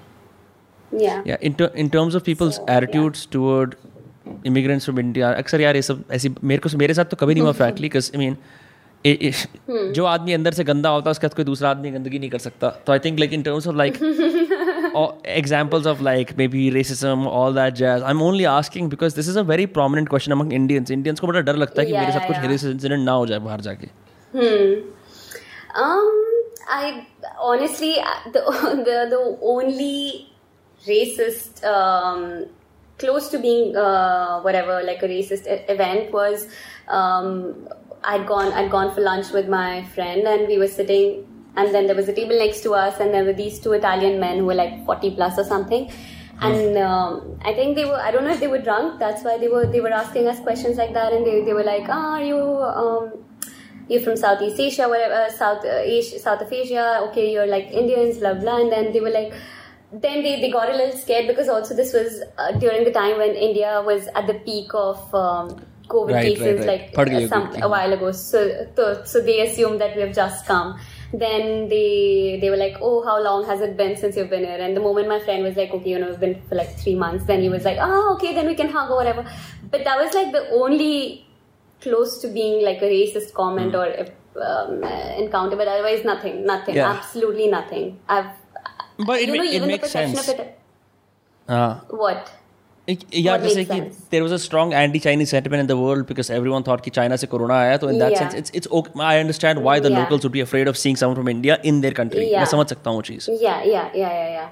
Yeah. Yeah. In ter- in terms of people's So, attitudes toward immigrants from India, अक्सर यार ये सब ऐसी मेरे को मेरे साथ तो कभी नहीं हुआ frankly because I mean. ए- ए- जो आदमी अंदर से गंदा होता है उसके साथ कोई दूसरा आदमी गंदगी नहीं कर सकता तो I think like in terms of like examples of like maybe racism all that jazz i'm only asking because this is a very prominent question among indians indians को बड़ा डर लगता है कि Yeah, मेरे साथ yeah, कुछ yeah. racist incident ना हो जाए बाहर जाके Hmm. Um, I honestly uh, the the the only racist um, close to being uh, whatever like a racist event was um, I'd gone I'd gone for lunch with my friend and we were sitting and then there was a table next to us and there were these two Italian men who were like 40 plus or something and um, I think they were I don't know if they were drunk that's why they were they were asking us questions like that and they, they were like ah, are you um, you're from Southeast Asia, whatever, South uh, Asia, South of Asia. Okay, you're like Indians, blah blah. And then they were like, then they, they got a little scared because also this was uh, during the time when India was at the peak of um, COVID right, cases, right, right. like uh, some a while ago. So, so, so they assumed that we have just come. Then they they were like, oh, how long has it been since you've been here? And the moment my friend was like, okay, you know, it's been for like three months. Then he was like, oh, okay, then we can hug or whatever. But that was like the only close to being like a racist comment mm. or um, encounter. But otherwise, nothing, nothing, yeah. absolutely nothing. I've But it you ma- know, it even the makes perception sense. of it. हाँ What? या What जैसे makes कि sense? there was a strong anti-Chinese sentiment in the world because everyone thought कि China से corona आया तो in that Yeah. sense it's it's okay. I understand why the Yeah. locals would be afraid of seeing someone from India in their country Yeah. मैं समझ सकता हूँ वो चीज़ Yeah, yeah, yeah, yeah, yeah.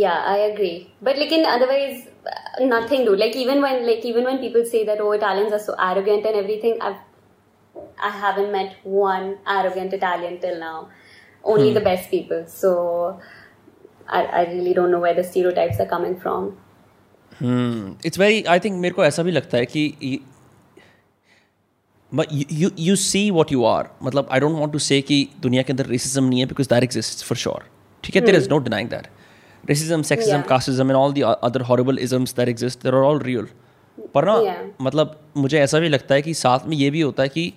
Yeah, I agree. But like in otherwise, uh, nothing do. Like even when like even when people say that oh Italians are so arrogant and everything, I've I haven't met one arrogant Italian till now. Only the best people. So I, I really don't know where the stereotypes are coming from. It's very I think मेरे को ऐसा भी लगता है कि you you see what you are मतलब I don't want to से कि दुनिया के अंदर रेसिज्म नहीं है because that exist for sure ठीक है? There is not denying that racism sexism. Casteism and all the other horrible isms that exist there are all real पर ना. मतलब मुझे ऐसा भी लगता है कि साथ में ये भी होता है कि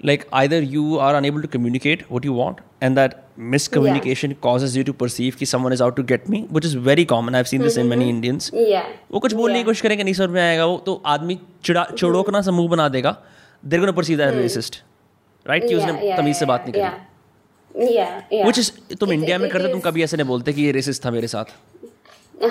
like either you are unable to communicate what you want and that miscommunication causes you to perceive कि someone is out to get me which is very common I've seen this in many Indians Yeah. वो कुछ बोलने की Yeah. कोशिश करेंगे नहीं समझ में आएगा वो तो आदमी चिड़ा चिड़ोकना सा मुंह बना देगा देर gonna perceive that resist right कि Yeah, उसने yeah, तमीज से yeah, बात नहीं yeah. करी Yeah, yeah. which is तुम It- इंडिया it- में it करते तुम is- कभी ऐसे नहीं बोलते कि ये रेसिस्ट था मेरे साथ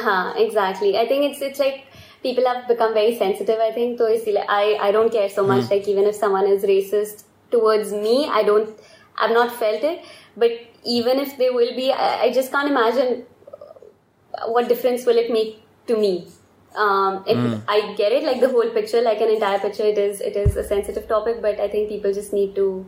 हाँ exactly I think it's it's like people have become very sensitive I think so इसीलिए I I don't care so much like even if someone is racist towards me. I don't, I've not felt it. But even if they will be, I, I just can't imagine uh, what difference will it make to me. Um, if mm. I get it, like the whole picture, like an entire picture. It is, it is a sensitive topic, but I think people just need to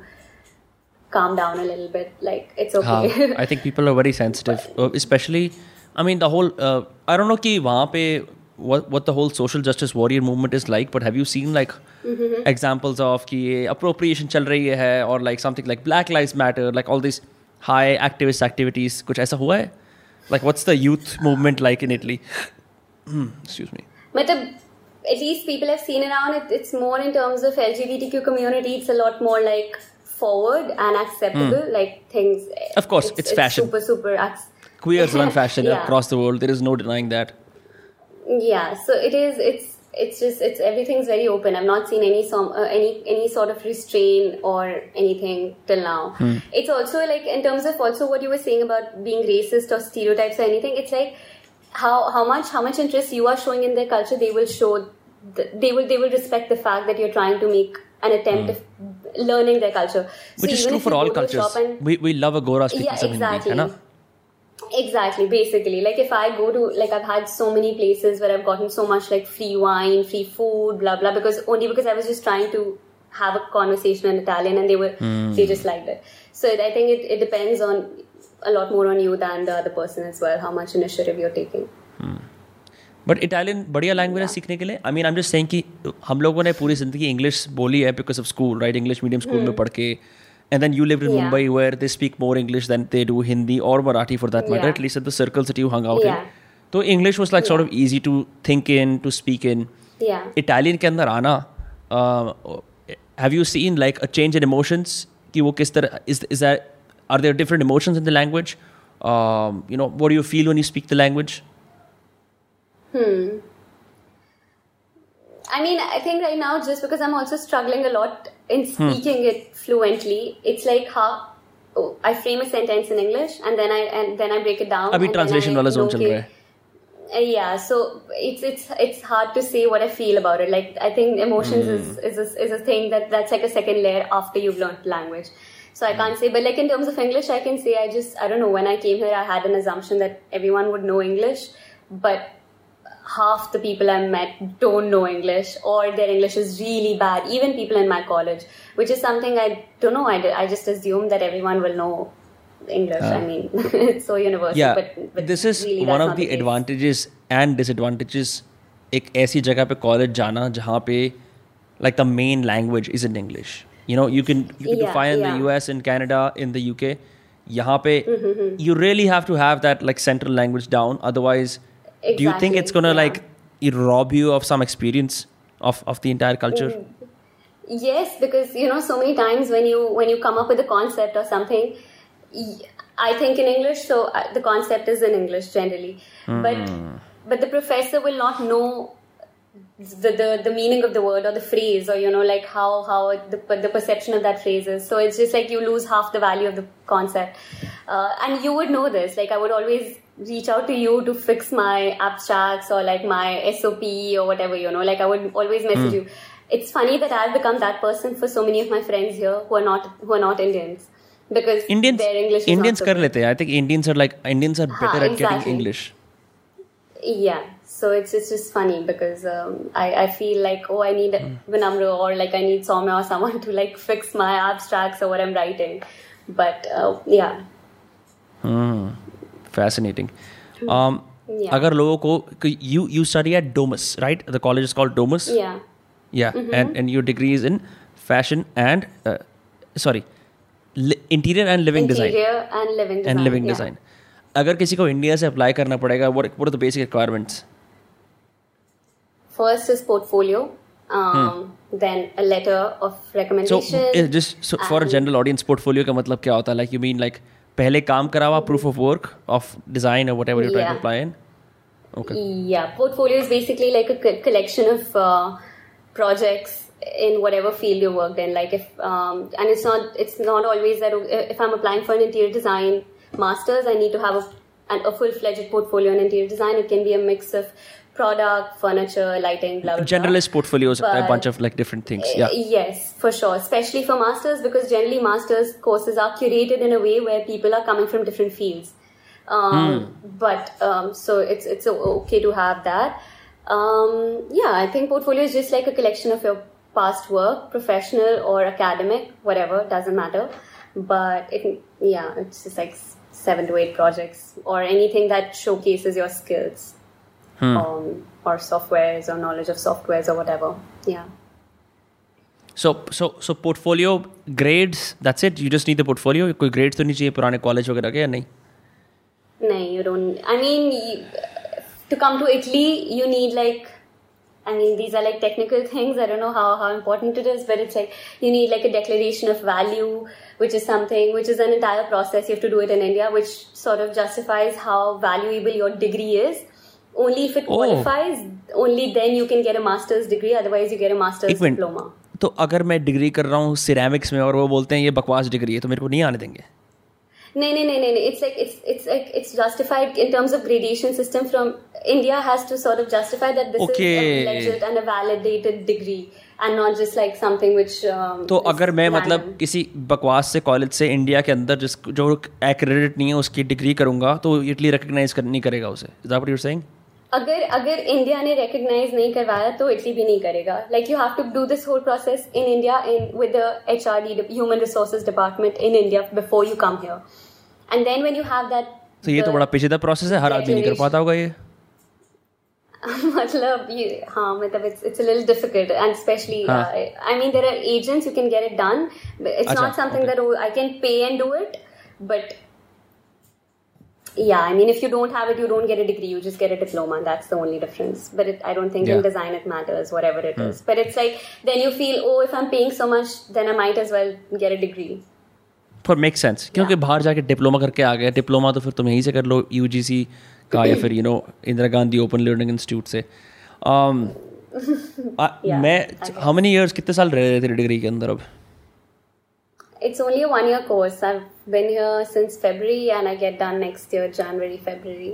calm down a little bit. Like it's okay. I think people are very sensitive, uh, especially. I mean, the whole. Uh, I don't know ki wahan pe what what the whole social justice warrior movement is like, but have you seen like examples of कि ये appropriation चल रही है or like something like Black Lives Matter, like all these high activist activities, कुछ ऐसा हुआ है? Like what's the youth movement like in Italy? Excuse me. but uh, at least people have seen around it. It's more in terms of LGBTQ community. It's a lot more like forward and acceptable. Like things. Hmm. Of course, it's fashion. Super super. Ac- Queers run fashion Yeah. across the world. There is no denying that. yeah so it is it's it's just it's everything's very open. I've not seen any some uh, any any sort of restraint or anything till now. It's also like in terms of also what you were saying about being racist or stereotypes or anything it's like how how much how much interest you are showing in their culture they will show th- they will they will respect the fact that you're trying to make an attempt of learning their culture. So Which is true for all go to a shop cultures. and- We, we love a Gora speaking yeah Hindi, exactly है ना? exactly basically like if i go to like i've had so many places where i've gotten so much like free wine free food blah blah because only because i was just trying to have a conversation in italian and they were they just liked it so i think it, it depends on a lot more on you than the other person as well how much initiative you're taking but Italian बढ़िया language है सीखने के लिए I mean I am just saying कि हम लोगों ने पूरी जिंदगी इंग्लिश बोली है because of school right English medium school में पढ़ के and then you lived in yeah. mumbai where they speak more english than they do hindi or marathi for that matter yeah. at least at the circles that you hung out yeah. in so english was like sort of easy to think in to speak in. Yeah. Italian ke andar aana uh, have you seen like a change in emotions? Ki wo kis tarah is is that are there different emotions in the language? Um, you know what do you feel when you speak the language? Hmm. I mean, I think right now, just because I'm also struggling a lot in speaking it fluently, it's like how oh, I frame a sentence in English and then I and then I break it down. अभी and then translation I वाला know, zone चल okay, रहा है uh, yeah, so it's it's it's hard to say what I feel about it. Like I think emotions is is a, is a thing that that's like a second layer after you've learned language. So I can't say, but like in terms of English, I can say I just I don't know. When I came here, I had an assumption that everyone would know English, but half the people I met don't know English or their English is really bad. Even people in my college, which is something I don't know. I, I just assume that everyone will know English. I mean, it's so universal. yeah but, but this is really one that's of not the case. advantages and disadvantages एक ऐसी जगह पे college जाना जहाँ पे like the main language isn't English you know you can you can do Yeah, fine in yeah. the US in Canada in the UK यहाँ पे you really have to have that like central language down otherwise do you think it's gonna yeah. like rob you of some experience of of the entire culture? Yes, because you know, so many times when you when you come up with a concept or something, I think in English, so uh, the concept is in English generally, but but the professor will not know the, the the meaning of the word or the phrase or you know like how how the, the perception of that phrase is. So it's just like you lose half the value of the concept. Uh, and you would know this. Like i would always reach out to you to fix my abstracts or like my sop or whatever you know. Like i would always message mm. you. It's funny that i've become that person for so many of my friends here who are not who are not indians. Because indians their english indians kar lete. I think indians are like indians are better Haan, at exactly. getting english. Yeah. so it's it's just funny because um, I I feel like oh I need Vinamra or like I need Soumya or someone to like fix my abstracts or what I'm writing, but uh, yeah, fascinating um Yeah. अगर लोगों को you you study at Domus right the college is called Domus yeah, yeah and and your degree is in fashion and uh, sorry li- interior and living design interior and living design and living yeah. design अगर किसी को India से apply करना पड़ेगा what what are the basic requirements First is portfolio, um, then a letter of so recommendation. uh, just so for a and- general audience portfolio का मतलब क्या होता है like you mean like पहले काम करा हुआ proof of work of design or whatever you're trying to Yeah. apply in okay Yeah, portfolio is basically like a co- collection of uh, projects in whatever field you worked in. Like if um, and it's not it's not always that uh, if I'm applying for an interior design masters, I need to have a an, a full fledged portfolio in interior design. It can be a mix of product, furniture, lighting, blah blah. blah. generalist portfolios a bunch of like different things yeah Uh, Yes, for sure. Especially for masters, because generally masters courses are curated in a way where people are coming from different fields. Um, But um, so it's it's okay to have that. Um, yeah, I think portfolio is just like a collection of your past work, professional or academic, whatever, doesn't matter. but it yeah it's just like seven to eight projects or anything that showcases your skills um, or softwares or knowledge of softwares or whatever yeah So so so portfolio grades. That's it. You just need the portfolio. कोई grades तो नहीं चाहिए पुराने college वगैरह के या नहीं? No, you don't. I mean, you, to come to Italy, you need like. I mean, these are like technical things. I don't know how, how important it is, but it's like you need like a declaration of value, which is something which is an entire process. You have to do it in India, which sort of justifies how valuable your degree is. only if it oh. qualifies only then you can get a master's degree otherwise you get a master's Even. diploma तो अगर मैं degree कर रहा हूँ ceramics में और वो बोलते हैं ये बकवास डिग्री है तो मेरे को नहीं आने देंगे नहीं नहीं नहीं नहीं it's like it's it's like it's justified in terms of graduation system from India has to sort of justify that this is a legit and a validated degree and not just like something which तो अगर मैं random. मतलब किसी बकवास से college से India के अंदर जिस जो एक्रेडिटेड नहीं है उसकी डिग्री करूँगा तो इटली रिकॉग्नाइज नहीं करेगा उसे is that what you are saying अगर अगर इंडिया ने रिकग्नाइज नहीं करवाया तो इटली भी नहीं करेगा. Like you have to do this whole process in India in with H R D human resources department in India before you come here and then when you have that तो ये तो बड़ा पेचीदा process है हर आदमी नहीं कर पाता होगा ये. मतलब ये हाँ मतलब it's it's a little difficult and especially हाँ. uh, I mean there are agents you can get it done. But it's अच्छा, not something okay. that oh, I can pay and do it but yeah I mean if you don't have it you don't get a degree you just get a diploma that's the only difference but it, I don't think yeah. in design it matters whatever it mm. is but it's like then you feel oh if I'm paying so much then I might as well get a degree for make sense क्योंकि बाहर जाके diploma करके आ गए diploma तो फिर तुम यहीं से कर लो यू का या फिर you know Indira Gandhi open learning institute से um, Yeah, मैं I हाउ मेनी इयर्स कितने साल रह रहे थे डिग्री के अंदर अब it's only a one year course. I've been here since February and I get done next year January February.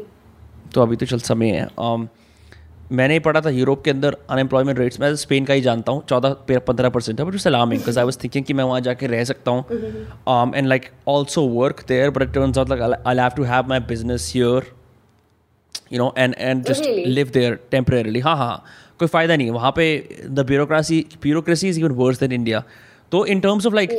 तो अभी तो चल समय है। Um, मैंने ही पढ़ा था यूरोप के अंदर अनएम्प्लॉयमेंट रेट्स मैं स्पेन का ही जानता हूँ चौदह पंद्रह परसेंट है but it's alarming because I was thinking कि मैं वहाँ जाके रह सकता हूँ। And like also work there but it turns out like I have to have my business here you know and and just live there temporarily हाँ हाँ कोई फ़ायदा नहीं है। वहाँ पे the bureaucracy bureaucracy is even worse than India तो in terms of like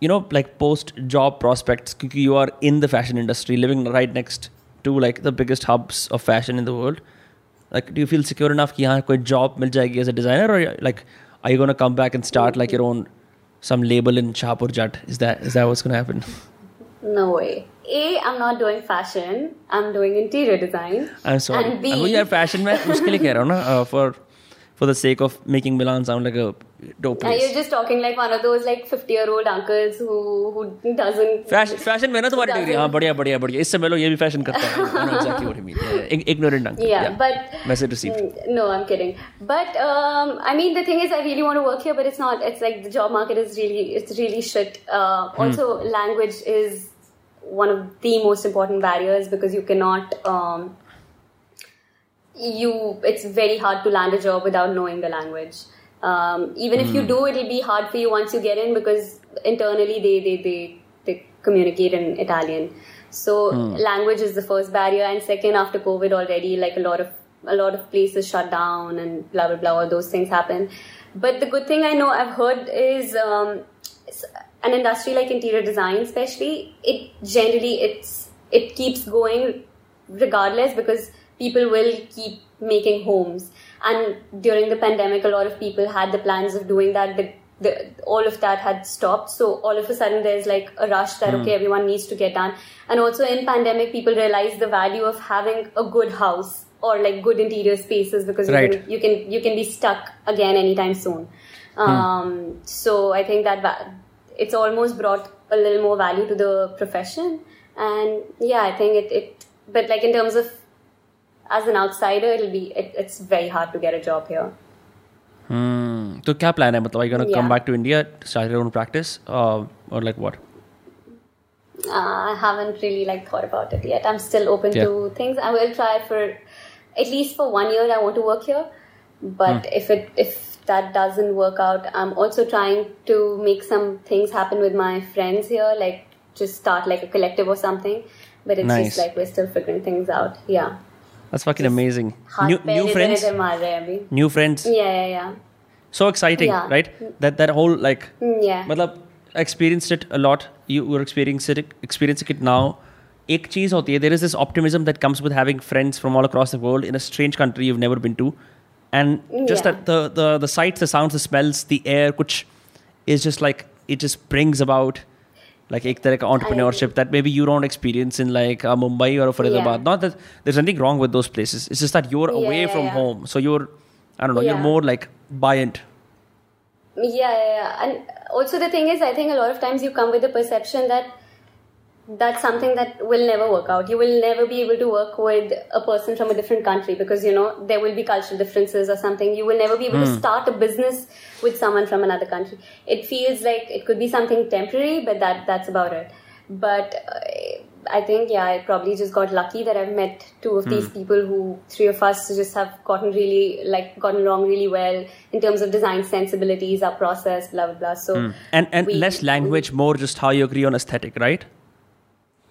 you know like post job prospects क्योंकि you are in the fashion industry living right next to like the biggest hubs of fashion in the world like do you feel secure enough कि यहाँ कोई job मिल जाएगी as a designer or like are you gonna come back and start like your own some label in Shahpur Jat is that is that what's gonna happen No way. A, I'm not doing fashion. I'm doing interior design. I'm sorry And B, वो यार fashion में उसके लिए कह रहा हूँ ना uh, for for the sake of making Milan sound like a dope uh, place you're just talking like one of those like 50 year old uncles who who doesn't. Fashion fashion में ना तुम्हारी डिग्री हाँ Doesn't- बढ़िया बढ़िया बढ़िया इससे मिलो ये भी फैशन करता है I know exactly what you mean yeah, ignorant uncle Yeah, but message received Mm, No, I'm kidding. But um, I mean, the thing is, I really want to work here, but it's not. It's like the job market is really, it's really shit. Uh, also, language is one of the most important barriers because you cannot. Um, you, it's very hard to land a job without knowing the language. Um, even if you do, it'll be hard for you once you get in because internally they they they, they communicate in Italian. So language is the first barrier, and second, after COVID already, like a lot of a lot of places shut down and blah blah blah. All those things happen. But the good thing I know I've heard is um, an industry like interior design, especially it generally it's it keeps going regardless because people will keep making homes. And during the pandemic, a lot of people had the plans of doing that. The, the, all of that had stopped. So all of a sudden, there's like a rush that okay, everyone needs to get done. And also in pandemic, people realize the value of having a good house or like good interior spaces because you, can, you can you can be stuck again anytime soon. Um, So I think that va- it's almost brought a little more value to the profession. And yeah, I think it, it but like in terms of as an outsider, it'll be it, it's very hard to get a job here. Hmm. तो क्या plan है मतलब I gonna come Yeah. Back to India start your own practice और like what Uh, I haven't really like thought about it yet. I'm still open Yeah. to things. I will try for at least for one year. I want to work here, but if it if that doesn't work out, I'm also trying to make some things happen with my friends here, like just start like a collective or something. But it's Nice. just like we're still figuring things out. Yeah. That's fucking amazing. हाथ New पैर new इधर friends, इधर मार रहे हैं अभी. new friends. Yeah, yeah, yeah. So exciting, Yeah. right? That that whole like Mm, Yeah. मतलब experienced it a lot. You were experiencing it, experiencing it now. एक चीज़ होती है there is this optimism that comes with having friends from all across the world in a strange country you've never been to and just Yeah. the, the the the sights the sounds the smells the air which is just like it just brings about like ek entrepreneurship that maybe you don't experience in like uh, Mumbai or Faridabad. Yeah. Not that there's nothing wrong with those places. It's just that you're yeah, away yeah, from home, so you're I don't know. You're more like buoyant. Yeah, yeah, yeah, and also the thing is, I think a lot of times you come with the perception that that's something that will never work out. You will never be able to work with a person from a different country because you know there will be cultural differences or something. You will never be able to hmm. start a business with someone from another country. It feels like it could be something temporary, but that that's about it. But uh, I think yeah, I probably just got lucky that I've met two of these hmm. people who three of us just have gotten really like gotten along really well in terms of design sensibilities, our process, blah blah blah. So hmm. And and we- less language, more just how you agree on aesthetic, right?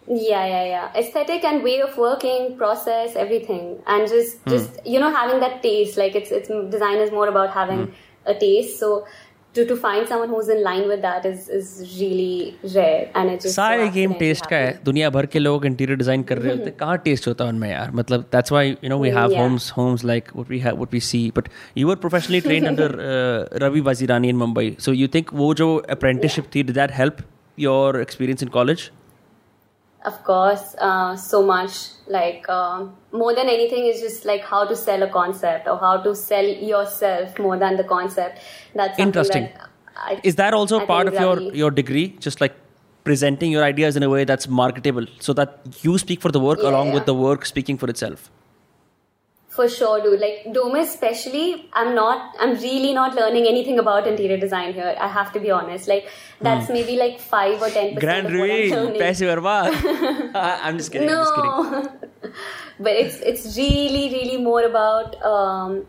Yeah, yeah, yeah. Aesthetic and way of working, process, everything, and just Hmm. just you know having that taste. Like it's it's design is more about having Hmm. a taste. So to to find someone who's in line with that is is really rare, and it just so सारे game accidentally test का है happened. दुनिया भर के लोग interior design कर रहे होते हैं कहाँ टेस्ट होता है उनमें यार मतलब that's why you know we have Yeah. Holmes Holmes like what we have what we C but you were professionally trained under Ravi Wazirani in Mumbai so you think वो जो अप्रेंटिसशिप थी did that help your experience in college Of course, uh, so much. Like um more than anything, is just like how to sell a concept or how to sell yourself more than the concept. That's Interesting. That I, Is that also I part of your your degree? Just like presenting your ideas in a way that's marketable, so that you speak for the work Yeah, along with the work speaking for itself for sure dude. Like dome especially i'm not i'm really not learning anything about interior design here i have to be honest. Like that's hmm. maybe like 5 or 10% grand reveal. paise barbaad i'm just kidding no. i'm just kidding. But it's it's really really more about um,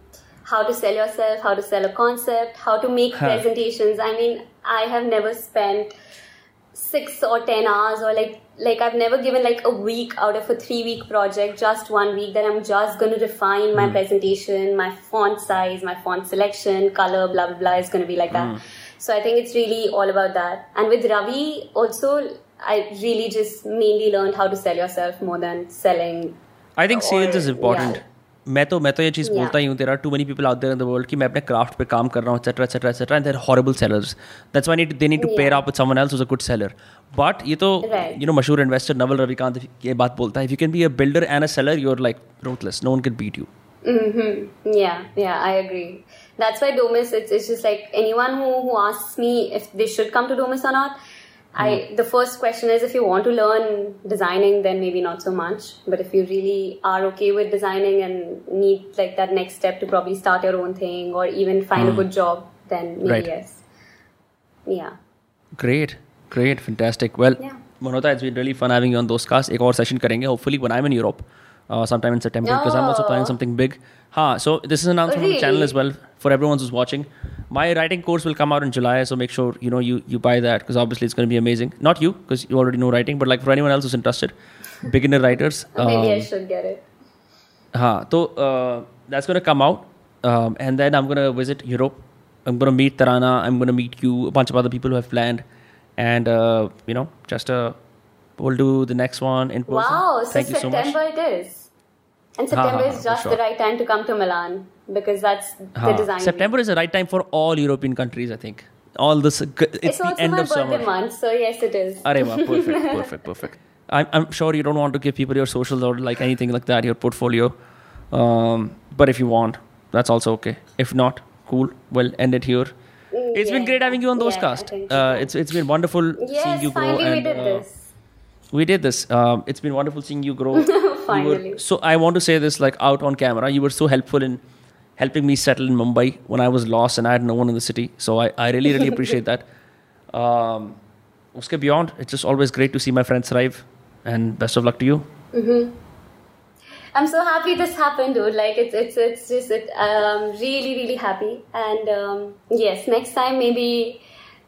how to sell yourself how to sell a concept how to make huh. presentations. I mean i have never spent six or ten hours or like like I've never given like a week out of a three week project, just one week that I'm just going to refine my mm. presentation, my font size, my font selection, color, blah blah blah is going to be like that. Mm. So I think it's really all about that. And with Ravi also, I really just mainly learned how to sell yourself more than selling. I think sales or, is important. Yeah. मैं तो मैं तो ये चीज़ Yeah. बोलता ही हूँ there are too many people out there in the world कि मैं अपने क्राफ्ट पे काम कर रहा हूँ etcetera etcetera etcetera and they're horrible sellers that's why they need to pair. Up with someone else a good seller but ये तो यू नो मशहूर इन्वेस्टर नवल रविकांत ये बात बोलता है if you can be a builder and a seller you are like ruthless no one can beat you Mm-hmm. Yeah, yeah, I agree. That's why Domus. It's it's just like anyone who who asks me if they should come to Domus or not. I the first question is if you want to learn designing, then maybe not so much. But if you really are okay with designing and need like that next step to probably start your own thing or even find a good job, then maybe Right. yes. Yeah. Great, great, fantastic. Well, Yeah. Monota, it's been really fun having you on those casts. एक और session करेंगे hopefully when I'm in Europe uh, sometime in September because I'm also planning something big. Ha, so this is an announcement on the channel as well for everyone who's watching. My writing course will come out in July, so make sure you know you you buy that because obviously it's going to be amazing. Not you because you already know writing, but like for anyone else who's interested, beginner writers. Maybe I um, should get it. हाँ so uh, that's gonna come out um, and then I'm gonna visit Europe I'm gonna meet Tarana I'm gonna meet you a bunch of other people who have planned and uh, you know just uh, we'll do the next one in person Wow. So thank you so September it is. And September ha, is just sure. the right time to come to Milan because that's the design. September is the right time for all European countries I think all this it's, It's, the end of summer month, so yes, it is. Wow, perfect, perfect, perfect. I'm, I'm sure you don't want to give people your socials or like anything like that, your portfolio. Um, but if you want, that's also okay. If not, cool. We'll end it here. It's been great having you on those Yeah, cast. Uh, it's it's been wonderful seeing Yes, you grow. finally we and, did uh, this. We did this. Um, it's been wonderful seeing you grow. You were- Finally. so I want to say this like out on camera. You were so helpful in helping me settle in Mumbai when I was lost and I had no one in the city. So I, I really really appreciate that. Um, uske beyond, it's just always great to see my friends thrive. And best of luck to you. I'm so happy this happened, dude. Like it's it's it's just it, um really really happy. And um, yes, next time maybe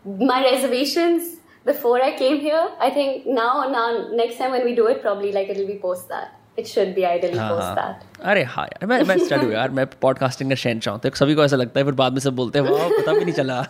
my reservations before I came here. I think now now next time when we do it, probably like it'll be post that. It should be ideally हाँ, post हाँ. that. अरे हाँ यार मैं मैं study हूँ यार मैं पॉडकास्टिंग का शहनशाह हूँ तो सभी को ऐसा लगता है फिर बाद में सब बोलते हैं वाह पता भी नहीं चला